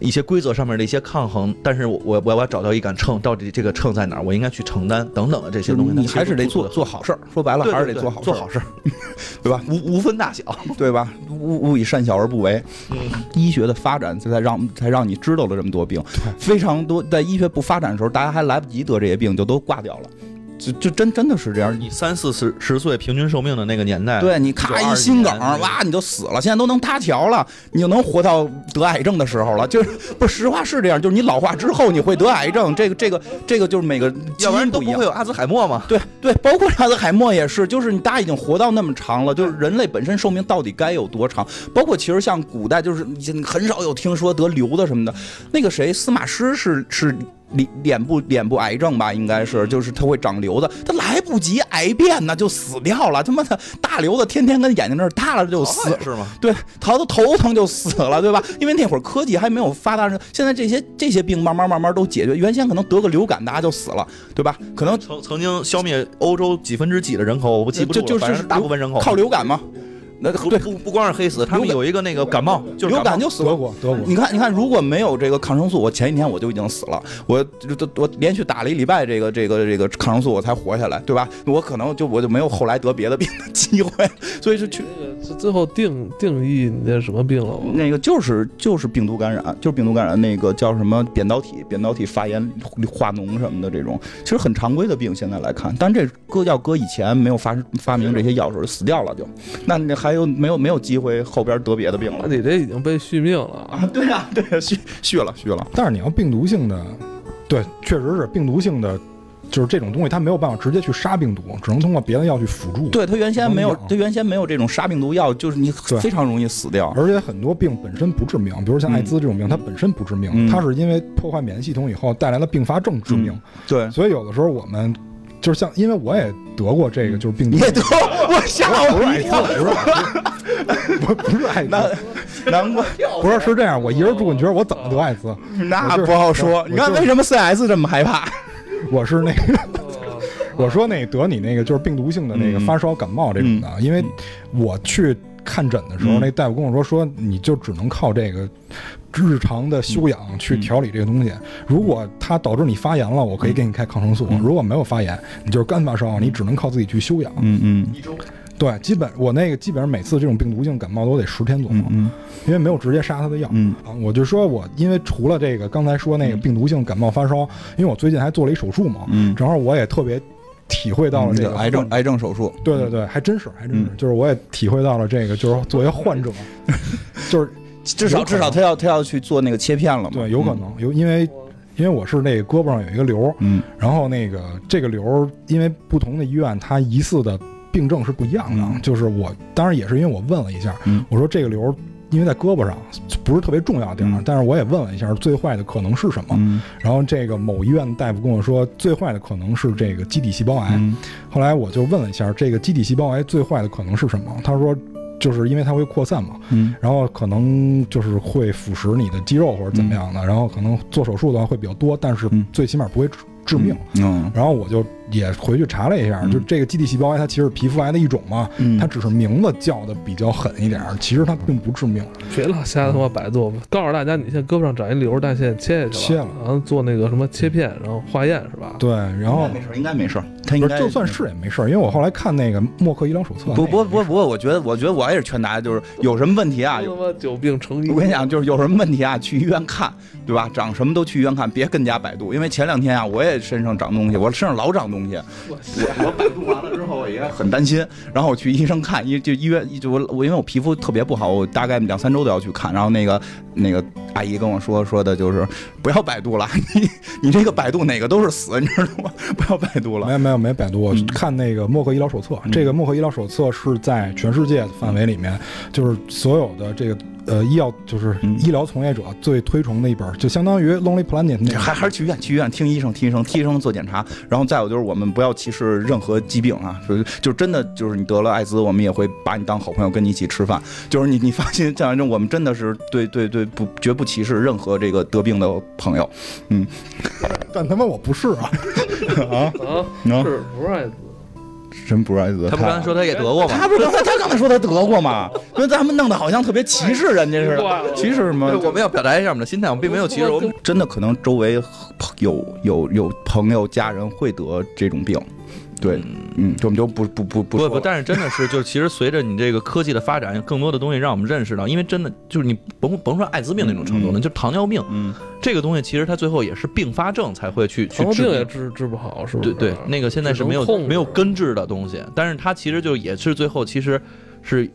S4: 一些规则上面的一些抗衡，但是我我我要找到一杆秤，到底这个秤在哪儿，我应该去承担等等的这些东西，
S2: 你还是得做
S4: 做
S2: 做好事儿，说白了还是得做好
S4: 做好
S2: 事儿，
S4: 事儿，[laughs]
S2: 对吧？[laughs]
S4: 无无分大小。[laughs]
S2: 对吧？勿勿以善小而不为。医学的发展才让才让你知道了这么多病，非常多。在医学不发展的时候，大家还来不及得这些病，就都挂掉了。就就真真的是这样。
S4: 你三四十十岁平均寿命的那个年代，
S2: 对你咔一心梗，哇，你就死了。现在都能搭桥了，你就能活到得癌症的时候了。就是不是实话是这样，就是你老化之后你会得癌症，这个这个这个就是每个基
S4: 要不然都
S2: 因不
S4: 会。有阿兹海默嘛。
S2: 对对，包括阿兹海默也是，就是你大家已经活到那么长了，就是人类本身寿命到底该有多长？包括其实像古代，就是你很少有听说得瘤的什么的。那个谁，司马师是是脸脸部脸部癌症吧，应该是，就是它会长瘤子，它来不及癌变呢就死掉了。他妈的大瘤子天天跟眼睛那儿耷拉着就死
S4: 是吗？
S2: 对，桃子头疼就死了，对吧？因为那会儿科技还没有发达，现在这些这些病慢慢慢慢都解决。原先可能得个流感大家就死了，对吧？可能
S4: 曾曾经消灭欧洲几分之几的人口，我不记不住了，
S2: 就就是
S4: 大部分人口
S2: 靠流感嘛。
S4: 那
S2: 对
S4: 不不光是黑死，他们有一个那个感冒，就是
S2: 流感就死了。
S3: 国德国
S2: 你看，你看，如果没有这个抗生素，我前一天我就已经死了。我我我连续打了一礼拜这个这个这个抗生素，我才活下来，对吧？我可能就我就没有后来得别的病的 [laughs] 机会，所以是去
S1: 那个最后定定义你这什么病了？
S2: 那个就是就是病毒感染，就是病毒感染，那个叫什么扁桃体扁桃体发炎化脓什么的这种，其实很常规的病。现在来看，但这搁要搁以前没有发发明这些药时候死掉了就，那那还有没有没有机会后边得别的病
S1: 那
S2: 了
S1: 你这已经被续命了啊！
S2: 啊？对啊、对啊、续续了续了。
S3: 但是你要病毒性的，对，确实是病毒性的，就是这种东西，它没有办法直接去杀病毒，只能通过别的药去辅助。，
S2: 对，它原先没有，它原先没有这种杀病毒药，就是你非常容易死掉。
S3: 而且很多病本身不致命，比如像艾滋这种病，它本身不致命，
S2: 嗯
S3: 它是因为破坏免疫系统以后带来的并发症致命。
S2: 对，
S3: 所以有的时候我们就是像，因为我也得过这个，就是病毒。
S2: 你也得，[laughs] 我吓
S3: 不是艾滋，
S2: 我一跳，
S3: 不是。[laughs] 艾滋，不不是艾滋，
S2: 难难怪，[laughs]
S3: 不是是这样，我一人住，你觉得我怎么得艾滋？
S2: 那不好说。你看为什么 CS 这么害怕？
S3: 我是那个，我说那得你那个就是病毒性的那个
S2: 嗯。
S3: 发烧感冒这种的，因为我去看诊的时候，
S2: 嗯。
S3: 那大夫跟我说说你就只能靠这个日常的修养去调理这个东西。如果它导致你发炎了，我可以给你开抗生素；
S2: 嗯。
S3: 如果没有发炎，你就是干发烧，你只能靠自己去休养。
S2: 嗯嗯一周
S3: 对，基本我那个基本上每次这种病毒性感冒都得十天左右，
S2: 嗯
S3: 因为没有直接杀它的药。
S2: 嗯。
S3: 啊，我就说我因为除了这个刚才说那个
S2: 嗯。
S3: 病毒性感冒发烧，因为我最近还做了一手术嘛，
S2: 嗯，
S3: 正好我也特别体会到了这个
S2: 癌症癌症手术。
S3: 对对对，还真是还真是，
S2: 嗯。
S3: 就是我也体会到了这个，就是作为患者，[laughs] 就是
S2: 至少至少他要他要去做那个切片了嘛？
S3: 对有可能有，因为因为我是那个胳膊上有一个瘤，
S2: 嗯。
S3: 然后那个这个瘤因为不同的医院它疑似的病症是不一样的，
S2: 嗯。
S3: 就是我当然也是因为我问了一下，
S2: 嗯。
S3: 我说这个瘤因为在胳膊上不是特别重要的地方，
S2: 嗯。
S3: 但是我也问了一下最坏的可能是什么，
S2: 嗯。
S3: 然后这个某医院的大夫跟我说最坏的可能是这个基底细胞癌，
S2: 嗯。
S3: 后来我就问了一下这个基底细胞癌最坏的可能是什么，他说。就是因为它会扩散嘛，
S2: 嗯。
S3: 然后可能就是会腐蚀你的肌肉或者怎么样的，然后可能做手术的话会比较多，但是
S2: 嗯。
S3: 最起码不会致致命。
S2: 嗯。
S3: 然后我就也回去查了一下，
S2: 嗯
S3: 就这个基底细胞癌它其实是皮肤癌的一种嘛，
S2: 嗯
S3: 它只是名字叫的比较狠一点儿，其实它并不致命。
S1: 别老瞎他妈百度，告诉大家你现在胳膊上长一瘤，但现在切下去
S3: 切了
S1: 然后做那个什么切片，然后化验是吧？
S3: 对，然后
S2: 没事，应该没事。他应该
S3: 是就算是也没事儿，因为我后来看那个默克医疗手册，
S2: 不不不不，我觉得我觉得我也是劝大家，就是有什么问题啊，
S1: 他
S2: 有
S1: 妈久病成医。
S2: 我跟你讲，就是有什么问题啊，去医院看，对吧？长什么都去医院看，别跟家百度。因为前两天啊，我也身上长东西，我身上老长东西，我我百度完了之后，我也很担心。然后我去医生看，医就医院就我我因为我皮肤特别不好，我大概两三周都要去看。然后那个那个阿姨跟我说说的就是不要百度了，[laughs] 你你这个百度哪个都是死，你知道吗？[laughs] 不要百度了。
S3: 没有没有没百度，我
S2: 嗯
S3: 看那个默克医疗手册，这个默克医疗手册是在全世界范围里面，就是所有的这个呃医药就是
S2: 嗯
S3: 医疗从业者最推崇的一本，就相当于 Lonely Planet 那
S2: 还还是去医院，去医院听医生，听医生，听医生做检查。然后再有就是，我们不要歧视任何疾病啊，就是就真的就是你得了艾滋，我们也会把你当好朋友，跟你一起吃饭。就是你你放心，这样我们真的是对对对不绝不歧视任何这个得病的朋友。
S3: 嗯 [laughs] 但他妈我不是啊，[laughs]
S2: 啊，
S1: 啊，
S2: 能
S1: 是不是艾滋？
S2: 真不是艾滋？
S4: 他不刚才说他也得过吗？
S2: 他不是刚才他刚才说他得过吗？因为咱们弄得好像特别歧视人家似的，歧视什么，？
S4: 我们要表达一下我们的心态，我们并没有歧视，我们
S2: 真的可能周围有有有朋友家人会得这种病，对，嗯，就我们就不不不不
S4: 不但是真的是，就是其实随着你这个科技的发展，更多的东西让我们认识到，因为真的就是你甭甭说艾滋病那种程度了，就糖尿病
S2: 嗯。
S4: 这个东西，其实它最后也是并发症才会去去
S1: 糖尿
S4: 治
S1: 病也治治不好，是不是？
S4: 对对，那个现在是没有没有根治的东西，但是它其实就也是最后其实是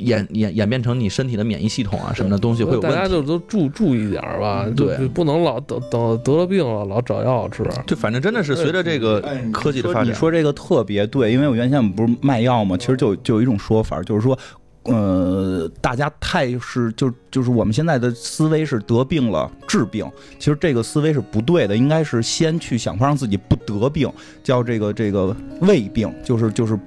S4: 演演演变成你身体的免疫系统啊什么的东西会有
S1: 大家。就都注注意点儿吧，
S4: 对
S1: 就不能老等等得了病了老找药吃。
S4: 就反正真的是随着这个科技的发展，
S2: 说你说这个特别对，因为我原先我们不是卖药嘛，其实就就有一种说法，就是说。呃，大家太是就就是我们现在的思维是得病了治病，其实这个思维是不对的，应该是先去想方让自己不得病，叫这个这个胃病，就是就是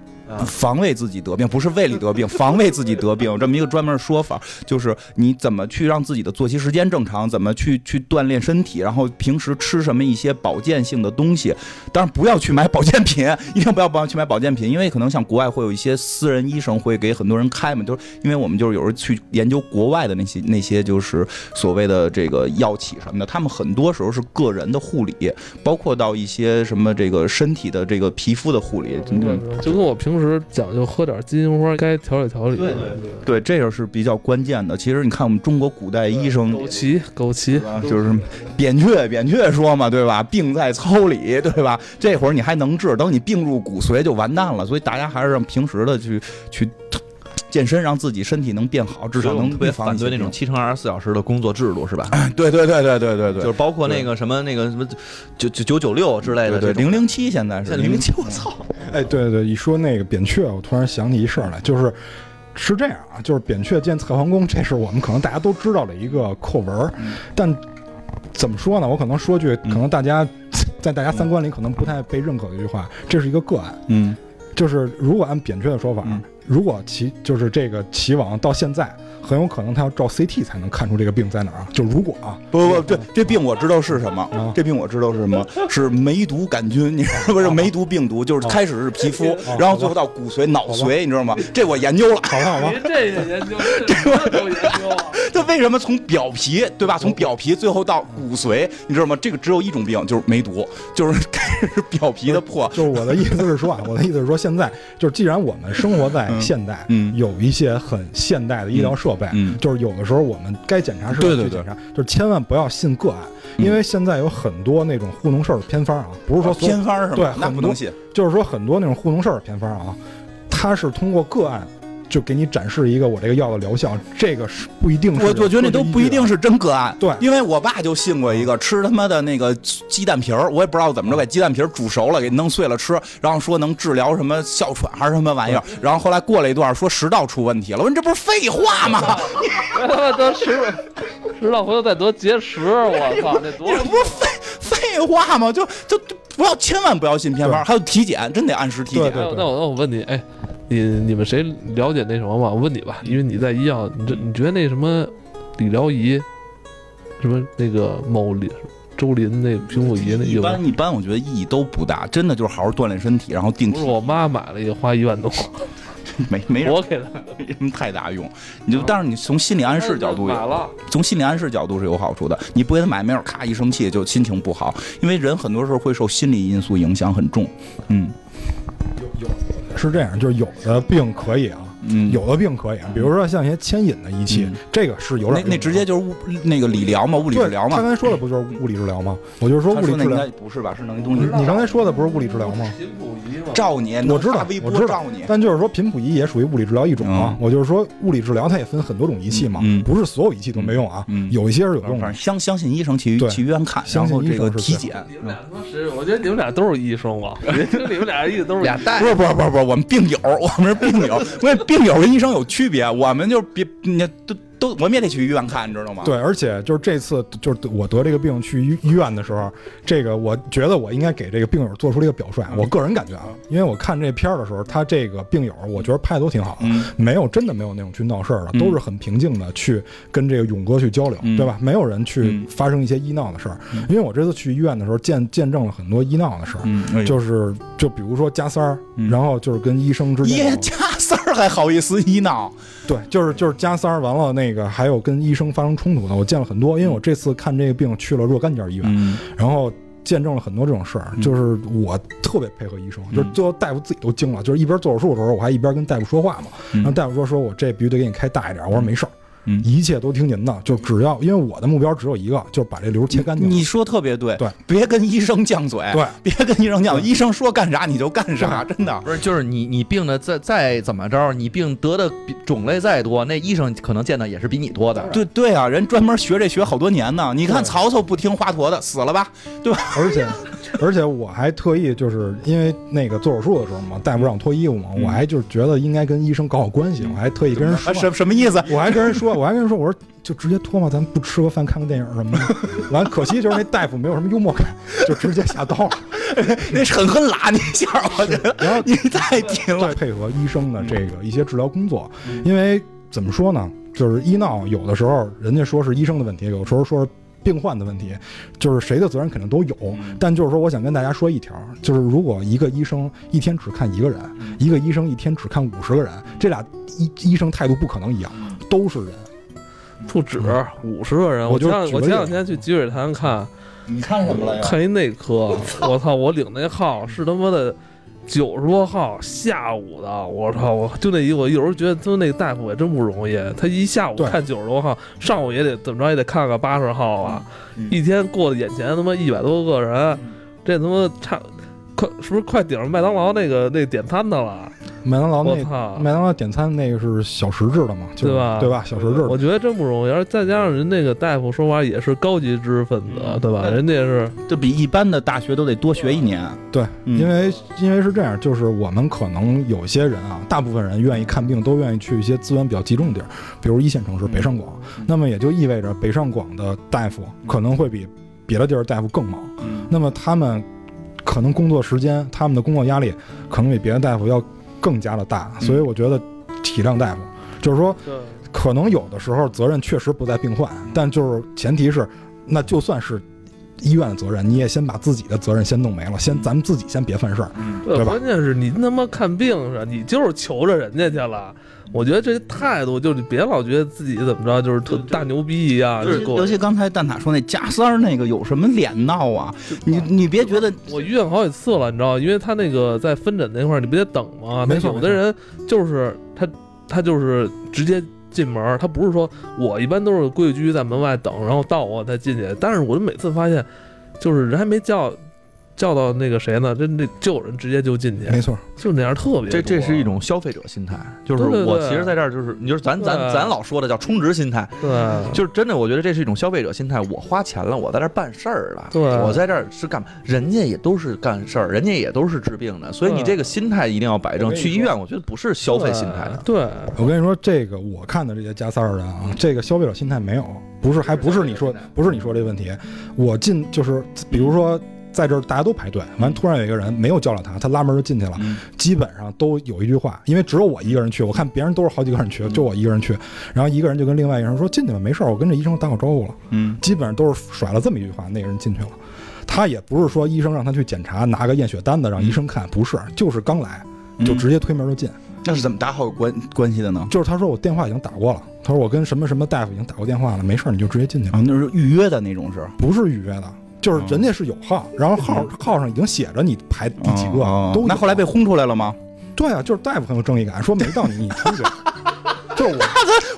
S2: 防卫自己得病，不是胃里得病，[laughs] 防卫自己得病，有这么一个专门的说法，就是你怎么去让自己的作息时间正常，怎么去去锻炼身体，然后平时吃什么一些保健性的东西，当然不要去买保健品，一定不要不要去买保健品，因为可能像国外会有一些私人医生会给很多人开嘛，就是因为我们就是有时候去研究国外的那些那些就是所谓的这个药企什么的，他们很多时候是个人的护理，包括到一些什么这个身体的这个皮肤的护理，
S1: 对，就跟我平时讲究喝点金银花，该调理调理。
S2: 对对，这个是比较关键的。其实你看我们中国古代医生，
S1: 枸杞，枸杞
S2: 就是扁鹊，扁鹊说嘛，对吧？病在操理，对吧？这会儿你还能治，等你病入骨髓就完蛋了。所以大家还是让平时的去去。健身让自己身体能变好，至少能
S4: 特别反对那种七乘二十四小时的工作制度，是吧？
S2: 对对对对对对对，
S4: 就是包括那个什么那个什么九九九九六之类的，
S2: 对零零七现在是
S4: 零零七，我操！
S3: 哎，对对，一说那个扁鹊，我突然想起一事儿来，就是是这样啊，就是扁鹊见蔡桓公，这是我们可能大家都知道的一个课文，但怎么说呢？我可能说句，可能大家 [laughs] 在大家三观里可能不太被认可的一句话，这是一个个案，
S2: 嗯，
S3: 就是如果按扁鹊的说法。如果齐就是这个齐王到现在，很有可能他要照 CT 才能看出这个病在哪儿啊？就如果啊，
S2: 不不不，这这病我知道是什么，这病我知道是什么，是梅毒杆菌，你知道不 [laughs] 是梅毒病毒，就是开始是皮肤，然后最后到骨髓、脑髓，你知道吗？这我研究了，
S3: 好吧好吧，
S1: 您这也研究，[laughs] 这我都研究啊。
S2: 它为什么从表皮对吧？从表皮最后到骨髓，你知道吗？这个只有一种病，就是梅毒，就是 [laughs] 开始表皮的破。
S3: 就是我的意思是说啊，我的意思是说，现在就是既然我们生活在现代，
S2: 嗯，
S3: 有一些很现代的医疗设备，
S2: 嗯，
S3: 就是有的时候我们该检查是去检查，就是千万不要信个案，因为现在有很多那种糊弄事儿的偏方啊，不是说
S2: 偏方是吧？
S3: 对，
S2: 那不能信。
S3: 就是说很多那种糊弄事儿的偏方啊，它是通过个案。就给你展示一个我这个药的疗效，这个是不一定。
S2: 我我觉得那都不一定是真个案。
S3: 对，
S2: 因为我爸就信过一个，吃他妈的那个鸡蛋皮儿，我也不知道怎么着，给鸡蛋皮儿煮熟了，给弄碎了吃，然后说能治疗什么哮喘还是什么玩意儿。然后后来过了一段，说食道出问题了。我说你这不是废话吗？
S1: 得食食道回头再得结石，我操，那多 [laughs] 你
S2: 不是废废话嘛？就就不要千万不要信偏方，还有体检，真得按时体检。
S3: 那
S1: 我那我问你，哎。你你们谁了解那什么吗？我问你吧，因为你在医药，你这你觉得那什么理疗仪，什么那个某林周林那平复仪那
S2: 一般一般，我觉得意义都不大，真的就是好好锻炼身体，然后定期。
S1: 我妈买了一个花一万多，[laughs]
S2: 没没
S1: 我给他，
S2: 没什么 [laughs] 太大用。你就但是你从心理暗示角度
S1: 买了，
S2: 从心理暗示角度是有好处的。你不给他买，没准咔一生气就心情不好，因为人很多时候会受心理因素影响很重。嗯。
S3: 有有是这样，就是有的病可以啊。
S2: 嗯，
S3: 有的病可以，比如说像一些牵引的仪器，这个是有点
S2: 那那直接就是物那个理疗嘛，物理治疗嘛。
S3: 他刚才说的不就是物理治疗吗？我就是说物理治疗
S2: 不是吧？是能东西。
S3: 你刚才说的不是物理治疗吗？
S1: 频谱仪嘛，
S2: 照你，
S3: 我知道，我知
S2: 道你。
S3: 但就是说频谱仪也属于物理治疗一种啊。我就是说物理治疗它也分很多种仪器嘛，不是所有仪器都没用啊。有一些是有用的。
S2: 相相信医生去去医院看，
S3: 相信
S2: 这个体检。
S1: 你们俩他妈是，我觉得你们俩都是医生吧？你们俩意思都是 [laughs]
S4: 俩带。
S2: 不是不是不是不是，我们病友，[laughs] 我们是病友。[laughs] 因为病友跟医生有。区别，我们就别你都。都我们也得去医院看，你知道吗？
S3: 对，而且就是这次就是我得这个病去医医院的时候，这个我觉得我应该给这个病友做出了一个表率。我个人感觉啊，因为我看这片儿的时候，他这个病友我觉得拍的都挺好的，没有真的没有那种去闹事儿的，都是很平静的去跟这个勇哥去交流，对吧？没有人去发生一些医闹的事儿。因为我这次去医院的时候见见证了很多医闹的事儿，就是就比如说加三儿，然后就是跟医生之间
S2: 加三儿还好意思医闹？
S3: 对，就是就是加塞儿完了那。那个还有跟医生发生冲突的，我见了很多。因为我这次看这个病去了若干家医院，然后见证了很多这种事儿。就是我特别配合医生，就是最后大夫自己都惊了。就是一边做手术的时候，我还一边跟大夫说话嘛。然后大夫说：“说我这必须得给你开大一点。”我说：“没事儿。”
S2: 嗯，
S3: 一切都听您的，就只要因为我的目标只有一个，就是把这瘤切干净。
S2: 你说特别对，
S3: 对，
S2: 别跟医生犟嘴，
S3: 对，
S2: 别跟医生犟，医生说干啥你就干啥，真的
S4: 不是，就是你你病的再再怎么着，你病得的种类再多，那医生可能见的也是比你多的。
S2: 对对啊，人专门学这学好多年呢。你看曹操不听华佗的，死了吧，对吧？
S3: 而且。[laughs] 而且我还特意就是因为那个做手术的时候嘛，大夫让我脱衣服嘛，我还就是觉得应该跟医生搞好关系，我还特意跟人说
S2: 什什么意思？
S3: 我还跟人说，我还跟人说，我说就直接脱嘛，咱不吃个饭看个电影什么的。[laughs] 完，可惜就是那大夫没有什么幽默感，就直接下刀了。[laughs]
S2: 那狠狠拉你一下，我觉得
S3: 然后
S2: 你太拼了
S3: 再。配合医生的这个一些治疗工作，因为怎么说呢，就是医闹有的时候人家说是医生的问题，有时候说是病患的问题，就是谁的责任肯定都有。但就是说，我想跟大家说一条，就是如果一个医生一天只看一个人，一个医生一天只看五十个人，这俩医医生态度不可能一样，都是人。
S1: 不止五十个人。
S3: 我就
S1: 我前两天去积水潭看
S2: 你看什么了呀？
S1: 看一内科，[laughs] 我操！我领那号是他妈的九十多号下午的，我操！我就那一我有时候觉得他们那个大夫也真不容易，他一下午看九十多号，上午也得怎么着也得看个八十号啊，一天过的眼前他妈一百多个人，这他妈差快是不是快顶上麦当劳那个那点餐的了？
S3: 麦当劳那！麦当劳点餐那个是小时制的嘛，就是
S1: 对吧
S3: 对吧？小时制的
S1: 我觉得真不容易，而再加上人那个大夫说话也是高级知识分子，对吧？人家是
S2: 就比一般的大学都得多学一年。
S3: 对，
S2: 嗯
S3: 因为因为是这样，就是我们可能有些人啊，大部分人愿意看病，都愿意去一些资源比较集中的地儿，比如一线城市北上广。那么也就意味着北上广的大夫可能会比别的地儿大夫更忙。
S2: 嗯
S3: 那么他们可能工作时间、他们的工作压力可能比别的大夫要更加的大，所以我觉得体谅大夫，就是说可能有的时候责任确实不在病患，但就是前提是，那就算是医院的责任，你也先把自己的责任先弄没了，先咱们自己先别犯事儿。
S1: 对，
S3: 吧
S1: 关键是你他妈看病是，你就是求着人家去了。我觉得这态度就是别老觉得自己怎么着就是特大牛逼一样。
S2: 尤其
S1: 就给我
S2: 尤其刚才蛋挞说那加三儿那个有什么脸闹啊？你你别觉得
S1: 我医院好几次了，你知道，因为他那个在分诊那块儿，你不得等吗？
S3: 没错
S1: 有的人就是他他就是直接进门，他不是说我一般都是规规矩矩在门外等，然后到我再进去。但是我就每次发现，就是人还没叫叫到那个谁呢，这那就有人直接就进去，
S3: 没错，
S1: 就那样特别。
S4: 这这是一种消费者心态，就是我其实在这儿就是，你就是咱咱咱老说的叫充值心态，
S1: 对，
S4: 就是真的，我觉得这是一种消费者心态。我花钱了，我在这儿办事儿了，
S1: 对
S4: 我在这儿是干嘛？人家也都是干事儿，人家也都是治病的，所以你这个心态一定要摆正。去医院，我觉得不是消费心态的。
S1: 对，
S3: 我跟你说，这个我看的这些加塞儿的啊，这个消费者心态没有，不是，还不是你说，不是你说这问题。我进就是，比如说在这儿大家都排队，完突然有一个人没有叫了他，他拉门就进去了，
S2: 嗯
S3: 基本上都有一句话，因为只有我一个人去，我看别人都是好几个人去，就我一个人去，然后一个人就跟另外一个人说进去吧，没事儿，我跟这医生打好招呼了，
S2: 嗯
S3: 基本上都是甩了这么一句话，那个人进去了。他也不是说医生让他去检查，拿个验血单子让医生看，不是，就是刚来就直接推门就进。
S2: 那是怎么打好关关系的呢？
S3: 就是他说我电话已经打过了，他说我跟什么什么大夫已经打过电话了，没事儿你就直接进去吧，
S2: 啊，那是预约的那种是。
S3: 不是预约的，就是人家是有号，然后号号上已经写着你排第几个，
S2: 哦
S3: 都
S2: 那后来被轰出来了吗？
S3: 对啊，就是大夫很有正义感，说没到你你出去，[laughs] 就是我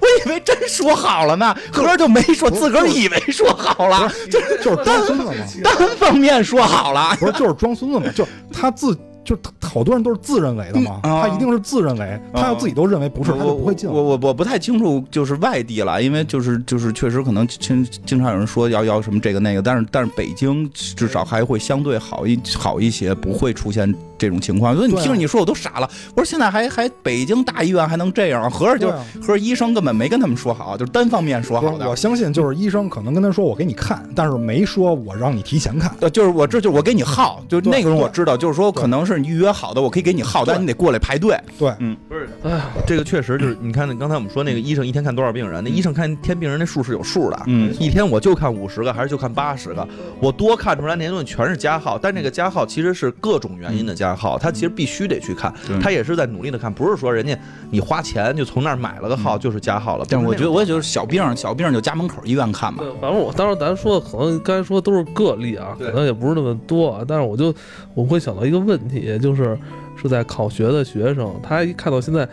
S2: 我以为真说好了呢，合着就没说，自个儿以为说好了，
S3: 就是就是装孙子嘛，
S2: 单方面说好了。
S3: 不是就是装孙子嘛，就是他自。就是好多人都是自认为的嘛，他一定是自认为，他要自己都认为不是，他就不会进。
S2: 我我我不太清楚，就是外地了，因为就是就是确实可能经经常有人说要要什么这个那个，但是但是北京至少还会相对好一好一些，不会出现这种情况。所以你听着你说我都傻了，我说现在还还北京大医院还能这样，合着就
S3: 对啊
S2: 合着医生根本没跟他们说好，就是单方面说，好的
S3: 我。相信就是医生可能跟他说我给你看，但是没说我让你提前看。
S2: 呃，就是我这就是我给你号，就那个人我知道，就是说可能是你预约好的，我可以给你号，但是你得过来排队。
S3: 对，嗯
S4: 不是，
S1: 哎呀，
S4: 这个确实就是，你看刚才我们说那个医生一天看多少病人，那医生看一天病人那数是有数的。
S2: 嗯
S4: 一天我就看五十个，还是就看八十个？我多看出来那些东西全是加号，但这个加号其实是各种原因的加号，他其实必须得去看，
S2: 对
S4: 他也是在努力的看，不是说人家你花钱就从那儿买了个号就是加号了。
S2: 但是我觉得，我也就是小病，小病就家门口医院看吧
S1: 对。，反正我当时咱说的可能刚才说的都是个例啊，可能也不是那么多啊，但是我就我会想到一个问题，就是是在考学的学生，他一看到现在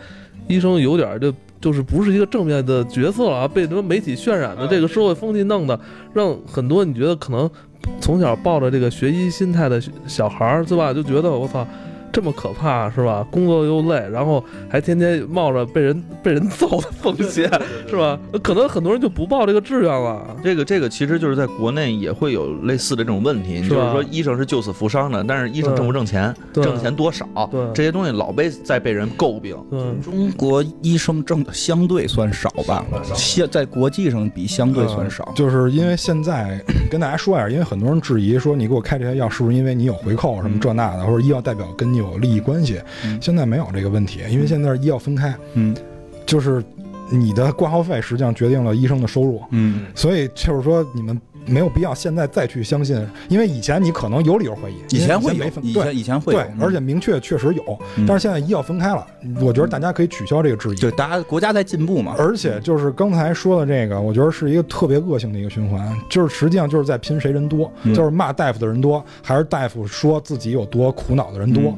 S1: 医生有点就就是不是一个正面的角色了啊，被什么媒体渲染的这个社会风气弄的，让很多你觉得可能从小抱着这个学医心态的小孩儿，对吧？就觉得我操。这么可怕是吧？工作又累，然后还天天冒着被人被人揍的风险是吧？可能很多人就不报这个志愿了。
S4: 这个这个其实就是在国内也会有类似的这种问题，
S1: 是
S4: 就是说医生是救死扶伤的，但是医生挣不挣钱，挣的钱多少，这些东西老被在被人诟病。
S2: 中国医生挣的相对算少吧，相在国际上比相对算少。
S3: 就是因为现在跟大家说一下，因为很多人质疑说你给我开这些药是不是因为你有回扣什么这那的，或者医药代表跟你有利益关系？
S2: 嗯。
S3: 现在没有这个问题，因为现在是医药分开，
S2: 嗯。
S3: 就是你的挂号费实际上决定了医生的收入，
S2: 嗯。
S3: 所以就是说你们没有必要现在再去相信，因为以前你可能有理由怀疑，
S2: 以前会有以前以前会有
S3: 对，，而且明确确实有，
S2: 嗯
S3: 但是现在医药分开了，我觉得大家可以取消这个质疑。
S2: 对大家国家在进步嘛。
S3: 而且就是刚才说的这个，我觉得是一个特别恶性的一个循环，就是实际上就是在拼谁人多，
S2: 嗯
S3: 就是骂大夫的人多，还是大夫说自己有多苦恼的人多。
S2: 嗯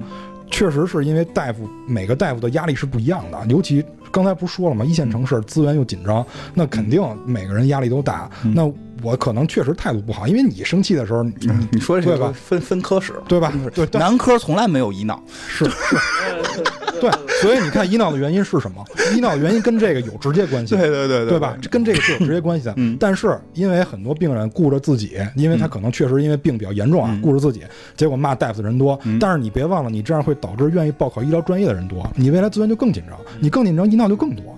S3: 确实是因为大夫每个大夫的压力是不一样的，尤其刚才不是说了吗？一线城市资源又紧张，那肯定每个人压力都大。
S2: 嗯
S3: 那我可能确实态度不好，因为你生气的时候，你
S2: 嗯你说这
S3: 对吧
S2: 个分分科室，
S3: 对吧？对，但
S2: 男科从来没有医闹，
S3: 是是，[laughs] 对，所以你看医闹的原因是什么？医闹的原因跟这个有直接关系。
S2: 对对
S3: 对对，对吧？跟这个是有直接关系的。
S2: 嗯
S3: 但是因为很多病人顾着自己，因为他可能确实因为病比较严重啊，
S2: 嗯
S3: 顾着自己，结果骂大夫的人多。
S2: 嗯
S3: 但是你别忘了，你这样会导致愿意报考医疗专业的人多，你未来资源就更紧张，
S2: 嗯
S3: 你更紧张，医闹就更多，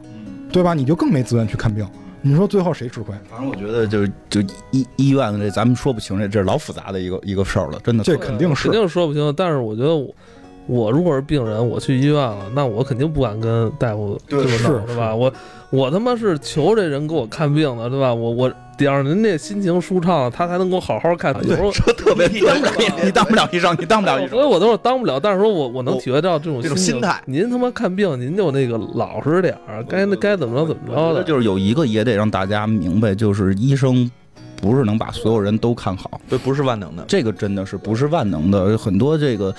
S3: 对吧？你就更没资源去看病。你说最后谁吃亏？
S2: 反正我觉得就是就医医院的这咱们说不清这这是老复杂的一个一个事儿了，真的。
S3: 这肯定是
S1: 肯定说不清。但是我觉得我。我如果是病人，我去医院了，那我肯定不敢跟大夫这么
S3: 是
S1: 闹，对吧？我我他妈是求这人给我看病的，对吧？我我得让人家心情舒畅，他才能给我好好看。有时候
S2: 说特别你当不了，你当不了医生，你当不了医生。
S1: 所以我都是当不了，但是说我我能体会到这种
S4: 这种
S1: 心
S4: 心态
S1: 您他妈看病，您就那个老实点儿，该该怎么着怎么着的。
S2: 就是有一个也得让大家明白，就是医生不是能把所有人都看好，
S4: 对，不是万能的。
S2: 这个真的是不是万能的。很多这个，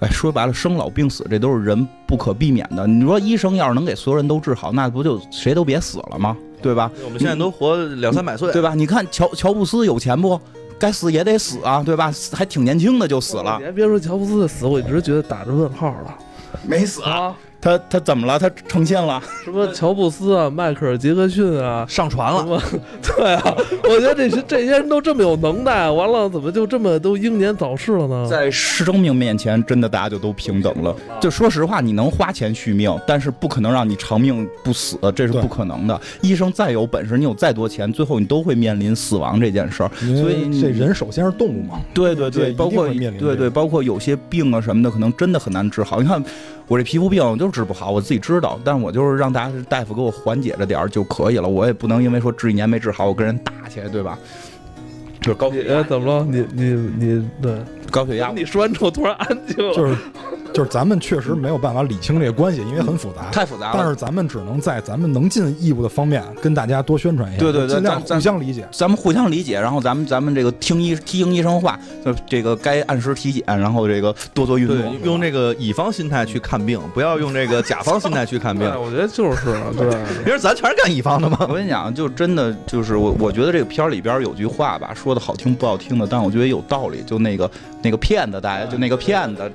S2: 哎，说白了，生老病死这都是人不可避免的。你说医生要是能给所有人都治好，那不就谁都别死了吗？对吧？
S4: 我们现在都活两三百岁，
S2: 对吧？你看乔乔布斯有钱不？该死也得死啊，对吧？还挺年轻的就死了
S1: 你，还别说乔布斯的死，我一直觉得打着问号了
S2: 没死。
S1: 啊！
S2: 他他怎么了？他成仙了？[laughs]
S1: 什么乔布斯啊，迈克尔杰克逊啊，
S4: 上船了。
S1: 对啊，我觉得这些这些人都这么有能耐，完了怎么就这么都英年早逝了呢？
S2: 在生命面前，真的大家就都平等了。就说实话，你能花钱续命，但是不可能让你长命不死，这是不可能的。医生再有本事，你有再多钱，最后你都会面临死亡这件事儿。所以
S3: 这人首先是动物嘛，
S2: 对对
S3: 对
S2: 包括对对，包括有些病啊什么的，可能真的很难治好。你看我这皮肤病，就是治不好，我自己知道，但我就是让大家大夫给我缓解着点儿就可以了。我也不能因为说治一年没治好，我跟人打去，对吧？就是高血
S1: 哎，
S2: 压，
S1: 怎么了？你你你对，
S2: 高血压
S1: 你说完之后突然安静了，
S3: 就是就是咱们确实没有办法理清这个关系，因为很复杂。
S2: 太复杂了。
S3: 但是咱们只能在咱们能尽义务的方面跟大家多宣传一下，
S2: 对对对
S3: 尽量互相理解。
S2: 咱们互相理解，然后咱们咱们这个听医听医生话，就这个该按时体检，然后这个多做运
S4: 对
S2: 动，，
S4: 用这个乙方心态去看病，不要用这个甲方心态去看病
S1: 对。[laughs] 我觉得就是对。
S4: 因为咱全是干乙方的嘛。
S2: 我跟你讲，就真的就是我，我觉得这个片儿里边有句话吧，说的好听不好听的，但我觉得有道理。就那个那个骗子，大家就那个骗子，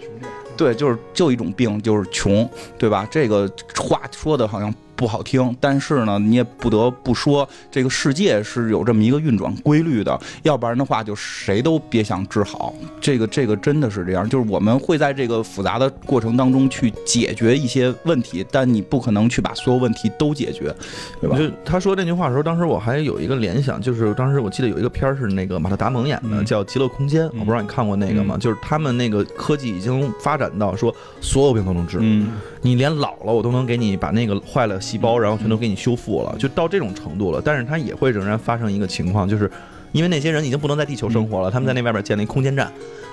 S2: 对，就是就一种病，就是穷，对吧？这个话说的好像不好听，但是呢，你也不得不说，这个世界是有这么一个运转规律的，要不然的话，就谁都别想治好。这个这个真的是这样，就是我们会在这个复杂的过程当中去解决一些问题，但你不可能去把所有问题都解决，对吧？
S4: 就他说这句话的时候，当时我还有一个联想，就是当时我记得有一个片儿是那个马特·达蒙演的，
S2: 嗯
S4: 叫《极乐空间》，我不知道你看过那个吗？就是他们那个科技已经发展到说所有病都能治，
S2: 嗯，
S4: 你连老了我都能给你把那个坏了细胞，然后全都给你修复了，就到这种程度了。但是它也会仍然发生一个情况，就是因为那些人已经不能在地球生活了，他们在那外边建了一空间站，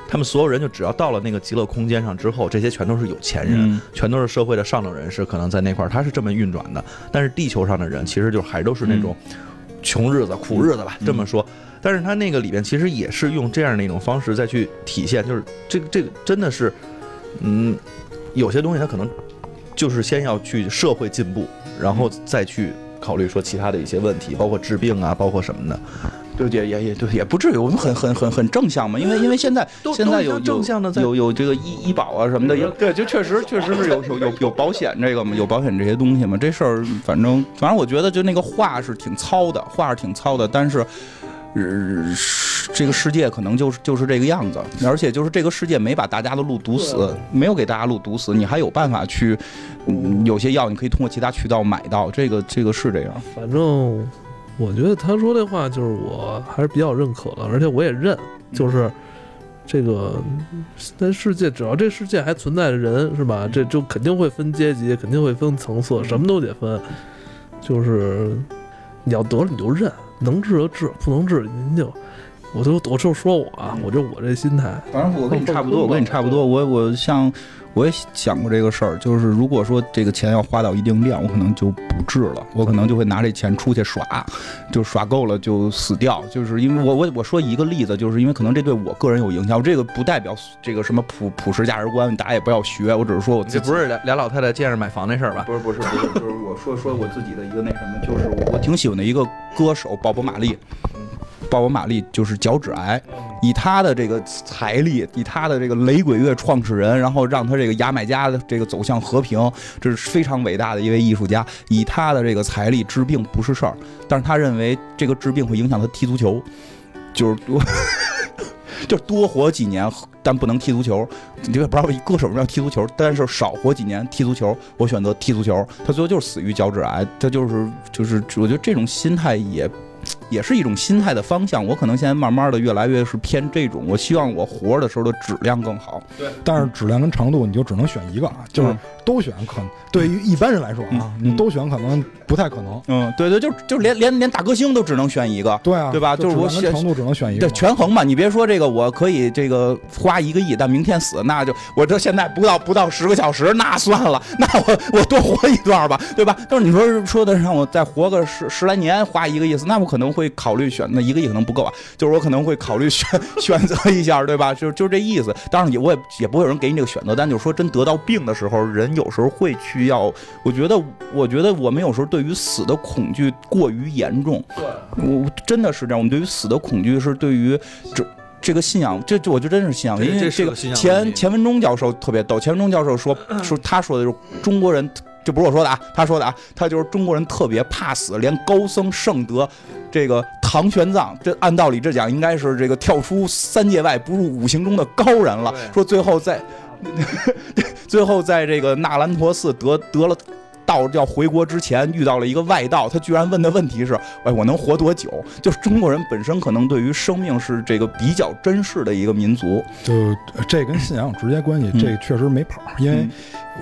S4: 他们所有人就只要到了那个极乐空间上之后，这些全都是有钱人。
S2: 嗯
S4: 全都是社会的上等人士，可能在那块儿他是这么运转的。但是地球上的人其实就还都是那种穷日子、苦日子吧，
S2: 嗯
S4: 这么说。但是他那个里边其实也是用这样的一种方式再去体现，就是这个这个真的是，嗯，有些东西它可能就是先要去社会进步，然后再去考虑说其他的一些问题，包括治病啊，包括什么的。
S2: 对也也也对，也不至于，我们很很很很正向嘛，因为因为现在现在有
S4: 正向的在
S2: 有有这个医医保啊什么的，也对，就确实确实是有有有有保险这个嘛，有保险这些东西嘛，这事儿反正反正我觉得就那个话是挺糙的，话是挺糙的，但是。呃，这个世界可能就是就是这个样子，而且就是这个世界没把大家的路堵死，没有给大家路堵死，你还有办法去，嗯，有些药你可以通过其他渠道买到，这个这个是这样。
S1: 反正我觉得他说这话就是我还是比较认可的，而且我也认，就是这个在世界，只要这世界还存在着人，是吧？这就肯定会分阶级，肯定会分层次，什么都得分。就是你要得了你就认，能治就治，不能治您就，我都我就说我啊，我就我这心态，
S2: 反正我跟你差不多，我跟你差不多，我我像我也想过这个事儿，就是如果说这个钱要花到一定量，我可能就不治了，我可能就会拿这钱出去耍，就耍够了就死掉，就是因为我我我说一个例子，就是因为可能这对我个人有影响，这个不代表这个什么普普世价值观，大家也不要学，我只是说我自己
S4: 这不是俩俩老太太见着买房那事儿吧？
S2: 不是不是不是，就是我说说我自己的一个那什么，就是我我挺喜欢的一个歌手鲍勃·马利，鲍勃·马利就是脚趾癌，以他的这个财力，以他的这个雷鬼乐创始人，然后让他这个牙买加的这个走向和平，这是非常伟大的一位艺术家。以他的这个财力治病不是事儿，但是他认为这个治病会影响他踢足球，就是多。[laughs] 就多活几年，但不能踢足球。你也不知道歌手为什么要踢足球，但是少活几年踢足球，我选择踢足球。他最后就是死于脚趾癌，他就是就是，我觉得这种心态也。也是一种心态的方向，我可能现在慢慢的越来越是偏这种。我希望我活的时候的质量更好。
S3: 对但是质量跟长度你就只能选一个，啊，就是
S2: 嗯
S3: 都选可能对于一般人来说啊，
S2: 嗯
S3: 你都选可能不太可能。
S2: 嗯，对对，就就连连连大歌星都只能选一个，
S3: 对啊，
S2: 对吧就是我选
S3: 长度只能选一个
S2: 对，权衡嘛。你别说这个，我可以这个花一个亿，但明天死，那就我这现在不到不到十个小时，那算了，那我我多活一段吧，对吧？但是你说说的让我再活个十十来年，花一个亿，那我可能会考虑选，那一个亿可能不够啊，[laughs] 就是我可能会考虑选 [laughs] 选择一下，对吧？就是就这意思。当然也我也也不会有人给你这个选择，但就是说真得到病的时候，人有时候会去要，我觉得我觉得我们有时候对于死的恐惧过于严重。我真的是这样，我们对于死的恐惧是对于这。这个信仰，这这我觉得真是信仰，因为这个
S4: 这是个信仰问题
S2: 钱钱文忠教授特别逗。钱文忠教授说 [clears throat] 说他说的就是中国人，这不是我说的啊，他说的啊，他就是中国人特别怕死，连高僧圣德这个唐玄奘，这按道理这讲应该是这个跳出三界外不入五行中的高人了。说最后在 [laughs] 最后在这个纳兰陀寺得得了。道要回国之前遇到了一个外道，他居然问的问题是：哎，我能活多久？就是中国人本身可能对于生命是这个比较珍视的一个民族。
S3: 就呃这跟信仰有直接关系，
S2: 嗯
S3: 这确实没跑。因为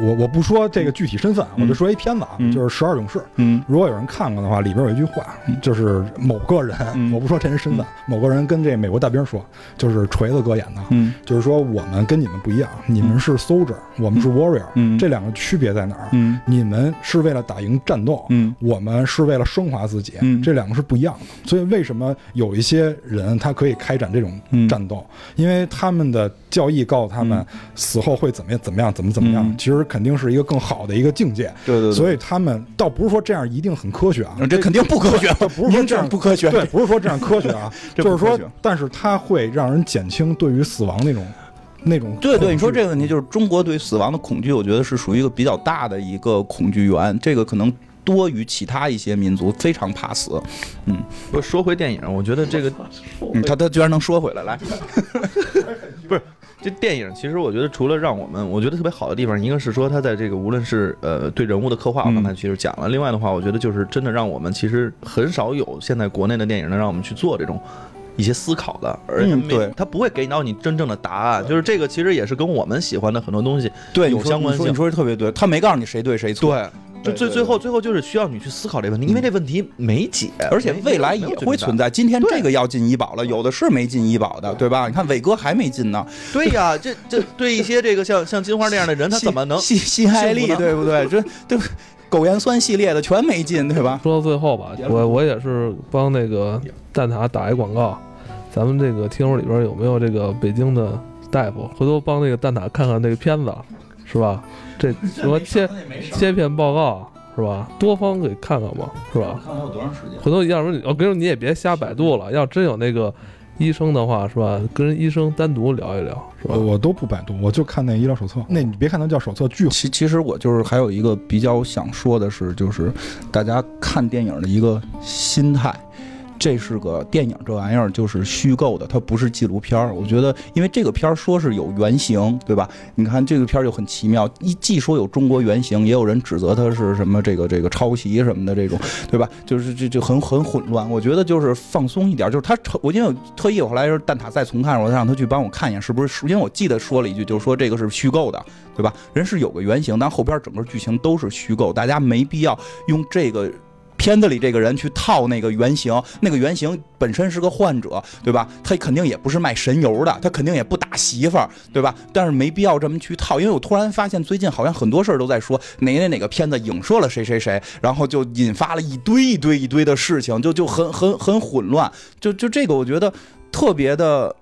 S3: 我我不说这个具体身份，
S2: 嗯
S3: 我就说一片子啊，
S2: 嗯。
S3: 就是《十二勇士》。
S2: 嗯。
S3: 如果有人看过的话，里边有一句话，就是某个人，
S2: 嗯。
S3: 我不说这人身份，某个人跟这美国大兵说，就是锤子哥演的，
S2: 嗯。
S3: 就是说我们跟你们不一样，你们是 soldier，我们是 warrior，
S2: 嗯。
S3: 这两个区别在哪儿？
S2: 嗯。
S3: 你们是为了打赢战斗，
S2: 嗯
S3: 我们是为了升华自己，
S2: 嗯。
S3: 这两个是不一样的。所以为什么有一些人他可以开展这种
S2: 嗯。
S3: 战斗？因为他们的教义告诉他们死后会怎么样怎么样怎么怎么样，
S2: 嗯。
S3: 其实肯定是一个更好的一个境界。
S2: 对对对，
S3: 所以他们倒不是说这样一定很科学啊，
S2: 这肯定不科学，
S3: 不是说
S2: 这
S3: 这样
S2: 样不科学。
S3: 对，不是说这样科学啊，[laughs] 就是说但是它会让人减轻对于死亡那种那种
S2: 对对，你说这个问题就是中国对死亡的恐惧，我觉得是属于一个比较大的一个恐惧源，这个可能多于其他一些民族，非常怕死。
S4: 不说回电影，我觉得这个
S2: 嗯，他他居然能说回来，来，[laughs] [laughs]
S4: 这电影其实我觉得除了让我们我觉得特别好的地方，一个是说它在这个无论是呃对人物的刻画，我
S2: 嗯
S4: 刚才其实讲了；另外的话，我觉得就是真的让我们其实很少有现在国内的电影能让我们去做这种。一些思考的，而且
S2: 对。
S4: 他不会给到你真正的答案，就是这个其实也是跟我们喜欢的很多东西
S2: 对，
S4: 有相关性。
S2: 你说的特别对，他没告诉你谁对谁错，
S4: 对，就最最后最后就是需要你去思考这个问题，因为这问题没解，
S2: 而且未来也会存在。今天这个要进医保了，有的是没进医保的，对吧？你看伟哥还没进呢，
S4: 对呀，这这 [laughs] 对一些这个像像金花那样的人，他怎么能
S2: 心心爱力对不对？这对苟延酸系列的全没进，对吧？
S1: 说到最后吧，我我也是帮那个蛋挞打一广告，咱们这个听友里边有没有这个北京的大夫？回头帮那个蛋挞看看那个片子，是吧？这 [laughs] 什么切切片报告是是吧？多方给看看吧，是吧？
S2: 看还有多长时间？
S1: 回头要是我跟你说，你也别瞎百度了，要真有那个医生的话，是吧？跟医生单独聊一聊，是吧
S3: 我？我都不百度，我就看那医疗手册。那你别看它叫手册，巨
S2: 其其实我就是还有一个比较想说的是，就是大家看电影的一个心态。这是个电影，这玩意儿就是虚构的，它不是纪录片儿。我觉得，因为这个片儿说是有原型，对吧？你看这个片儿就很奇妙，一既说有中国原型，也有人指责它是什么这个这个抄袭什么的这种，对吧？[laughs] 就是这就很很混乱。我觉得就是放松一点，就是他我因为我特意我后来是蛋挞再重看，我让他去帮我看一眼是不是，因为我记得说了一句，就是说这个是虚构的，对吧？人是有个原型，但后边整个剧情都是虚构，大家没必要用这个。片子里这个人去套那个原型，那个原型本身是个患者，对吧？他肯定也不是卖神油的，他肯定也不打媳妇儿，对吧？但是没必要这么去套，因为我突然发现最近好像很多事儿都在说哪哪哪个片子影射了谁谁谁，然后就引发了一堆一堆一堆的事情，就就很很很混乱，就就这个我觉得特别的。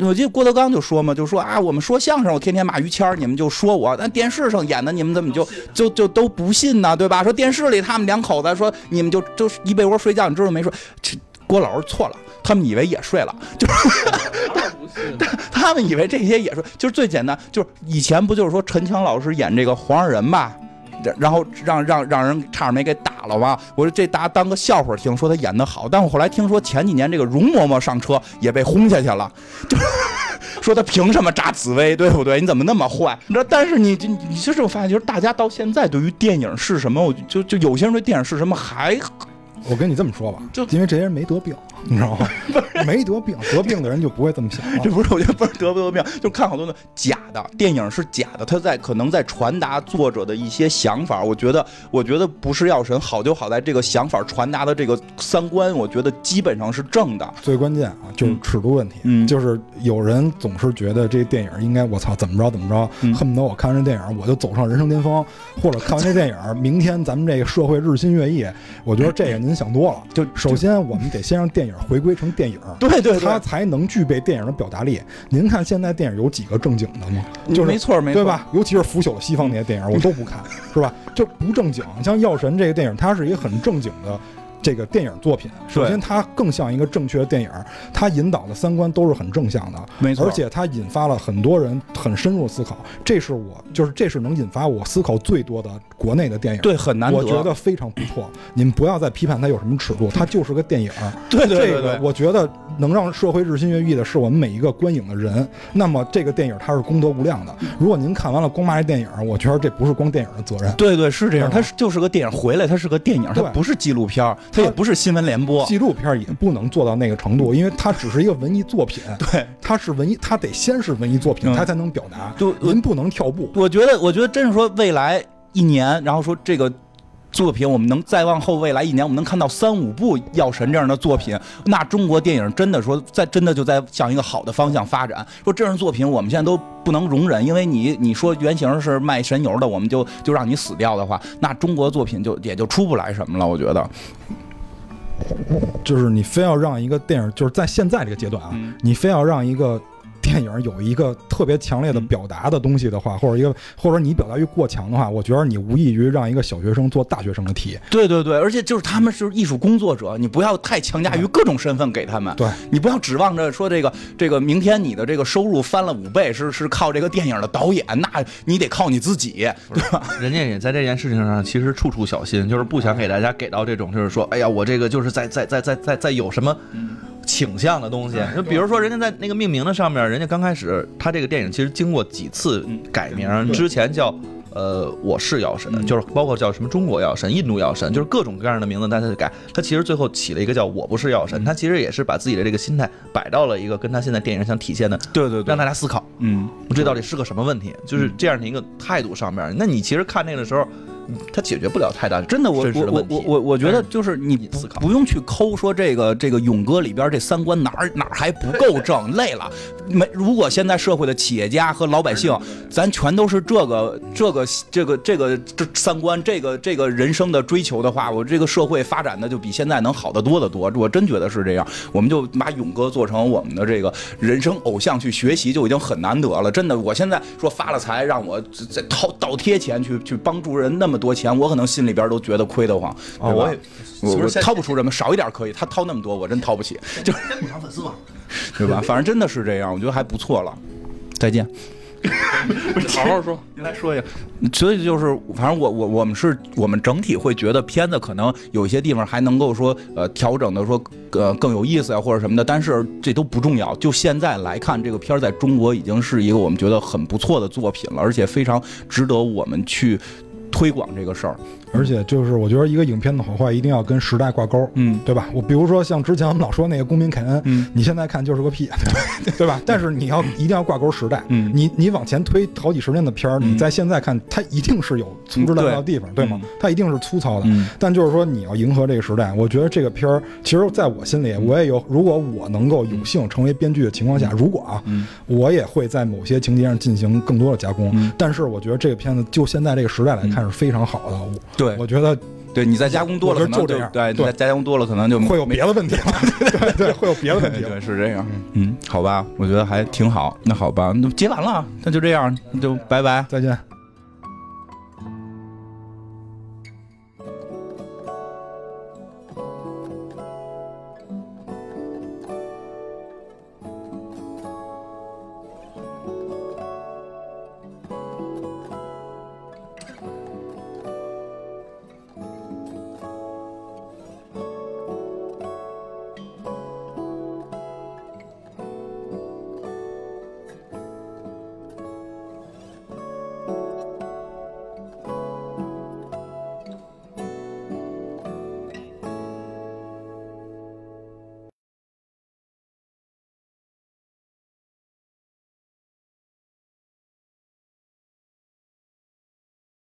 S2: 我记得郭德纲就说嘛，就说啊，我们说相声，我天天骂于谦儿，你们就说我；那电视上演的，你们怎么就就就都不信呢？对吧？说电视里他们两口子说，你们就就一被窝睡觉，你知道没说？这郭老师错了，他们以为也睡了，就是 [laughs] 他们以为这些也是，就是最简单，就是以前不就是说陈强老师演这个黄上人嘛，然后让让让人差点没给打了吧？我说这大家当个笑话听，说他演的好，但我后来听说前几年这个容嬷嬷上车也被轰下去了，就 [laughs] 说他凭什么扎紫薇，对不对？你怎么那么坏？你知道？但是你你你其实我发现，就是大家到现在对于电影是什么，我就就有些人对电影是什么还
S3: 我跟你这么说吧，
S2: 就
S3: 因为这些人没得病，[laughs] 你知道吗？[laughs] 没得病，得病的人就不会这么想了。[laughs]
S2: 这不是，我觉得不是得不得病，就看好多的假的电影是假的，他在可能在传达作者的一些想法。我觉得，我觉得不是药神好就好在这个想法传达的这个三观，我觉得基本上是正的。
S3: 最关键啊，就是尺度问题。
S2: 嗯
S3: 就是有人总是觉得这电影应该我操怎么着怎么着，
S2: 嗯
S3: 恨不得我看完这电影我就走上人生巅峰，或者看完这电影，明天咱们这个社会日新月异。我觉得这个您想多了。
S2: 就
S3: 首先我们得先让电影回归成电影。[laughs]
S2: 对对对，
S3: 它才能具备电影的表达力。您看现在电影有几个正经的吗？就是
S2: 没错没错，
S3: 对？吧？尤其是腐朽的西方那些电影，我都不看，[laughs] 是吧？就不正经。像《药神》这个电影，它是一个很正经的这个电影作品。首先，它更像一个正确的电影，它引导的三观都是很正向的，
S2: 没错，
S3: 而且它引发了很多人很深入思考。这是我就是这是能引发我思考最多的国内的电影。
S2: 对很难得，
S3: 我觉得非常不错。你们不要再批判它有什么尺度，[laughs] 它就是个电影。
S2: 对对对
S3: 这个，我觉得能让社会日新月异的是我们每一个观影的人。那么这个电影它是功德无量的。如果您看完了光骂这电影，我觉得这不是光电影的责任。
S2: 对对是这样，它是就是个电影，回来它是个电影，它不是纪录片儿，它也不是新闻联播。
S3: 纪录片也不能做到那个程度，因为它只是一个文艺作品。[laughs]
S2: 对，
S3: 它是文艺，它得先是文艺作品，
S2: 嗯
S3: 它才能表达。
S2: 就
S3: 您不能跳步。
S2: 我觉得，我觉得真是说未来一年，然后说这个。作品，我们能再往后未来一年，我们能看到三五部《药神》这样的作品，那中国电影真的说在真的就在向一个好的方向发展。说这样的作品，我们现在都不能容忍，因为你你说原型是卖神油的，我们就就让你死掉的话，那中国作品就也就出不来什么了。我觉得，
S3: 就是你非要让一个电影，就是在现在这个阶段啊，
S2: 嗯
S3: 你非要让一个电影有一个特别强烈的表达的东西的话，或者一个或者你表达欲过强的话，我觉得你无异于让一个小学生做大学生的题。
S2: 对对对，而且就是他们是艺术工作者，你不要太强加于各种身份给他们。
S3: 对
S2: 你不要指望着说这个这个明天你的这个收入翻了五倍是是靠这个电影的导演，那你得靠你自己，对吧？
S4: 人家也在这件事情上其实处处小心，就是不想给大家给到这种，就是说，哎呀，我这个就是在在在在在在有什么倾向的东西。就比如说，人家在那个命名的上面，人家刚开始他这个电影其实经过几次改名，之前叫。呃，我是药神，就是包括叫什么中国药神、印度药神，就是各种各样的名字，但他改，他其实最后起了一个叫我不是药神，他其实也是把自己的这个心态摆到了一个跟他现在电影想体现的，
S2: 对对
S4: 让大家思考，
S2: 嗯，
S4: 这到底是个什么问题？就是这样的一个态度上面，那你其实看那个的时候，它解决不了太大
S2: 真的，我我我我我我觉得就是你不用去抠说这个这个勇哥里边这三观哪儿哪儿还不够 [laughs] 正，累了。没，如果现在社会的企业家和老百姓，咱全都是这个这个这个这个这三观，这个这个人生的追求的话，我这个社会发展的就比现在能好得多得多。我真觉得是这样，我们就把勇哥做成我们的这个人生偶像去学习，就已经很难得了。真的，我现在说发了财，让我再掏倒贴钱去去帮助人，那么么多钱，我可能心里边都觉得亏得慌，对吧？
S4: 我也
S2: 我我
S4: 不是
S2: 掏不出什么少一点可以，他掏那么多，我真掏不起，就
S4: 先补偿粉丝嘛。[laughs]
S2: 对吧？反正真的是这样，我觉得还不错了。再见。[laughs]
S1: 好好说。
S2: 您来说一下，所以就是，反正我我我们是我们整体会觉得片子可能有一些地方还能够说呃调整的说呃更有意思啊或者什么的，但是这都不重要。就现在来看，这个片儿在中国已经是一个我们觉得很不错的作品了，而且非常值得我们去推广这个事儿。
S3: 而且就是我觉得一个影片的好坏一定要跟时代挂钩，
S2: 嗯
S3: 对吧？我比如说像之前我们老说那个《公民凯恩》，
S2: 嗯
S3: 你现在看就是个屁，对吧？[laughs] 对吧？但是你要一定要挂钩时代，
S2: 嗯
S3: 你你往前推好几十年的片儿，
S2: 嗯
S3: 你在现在看，它一定是有粗制滥造的地方，对吗
S2: 嗯？
S3: 它一定是粗糙的。
S2: 嗯
S3: 但就是说，你要迎合这个时代，我觉得这个片儿，其实在我心里，我也有，如果我能够有幸成为编剧的情况下，如果啊，
S2: 嗯
S3: 我也会在某些情节上进行更多的加工。
S2: 嗯
S3: 但是我觉得这个片子就现在这个时代来看是非常好的，我
S2: 对
S3: 我觉得
S2: 对，你再加工多了，可能
S3: 就这样
S2: 对，你
S3: 对
S2: 再加工多了，可能就
S3: 会有别的问题了。[laughs] 对对，会有别的问题了。
S2: 对，是这样。嗯，好吧，我觉得还挺好。那好吧，那接完了，那就这样，那就拜拜。
S3: 再见。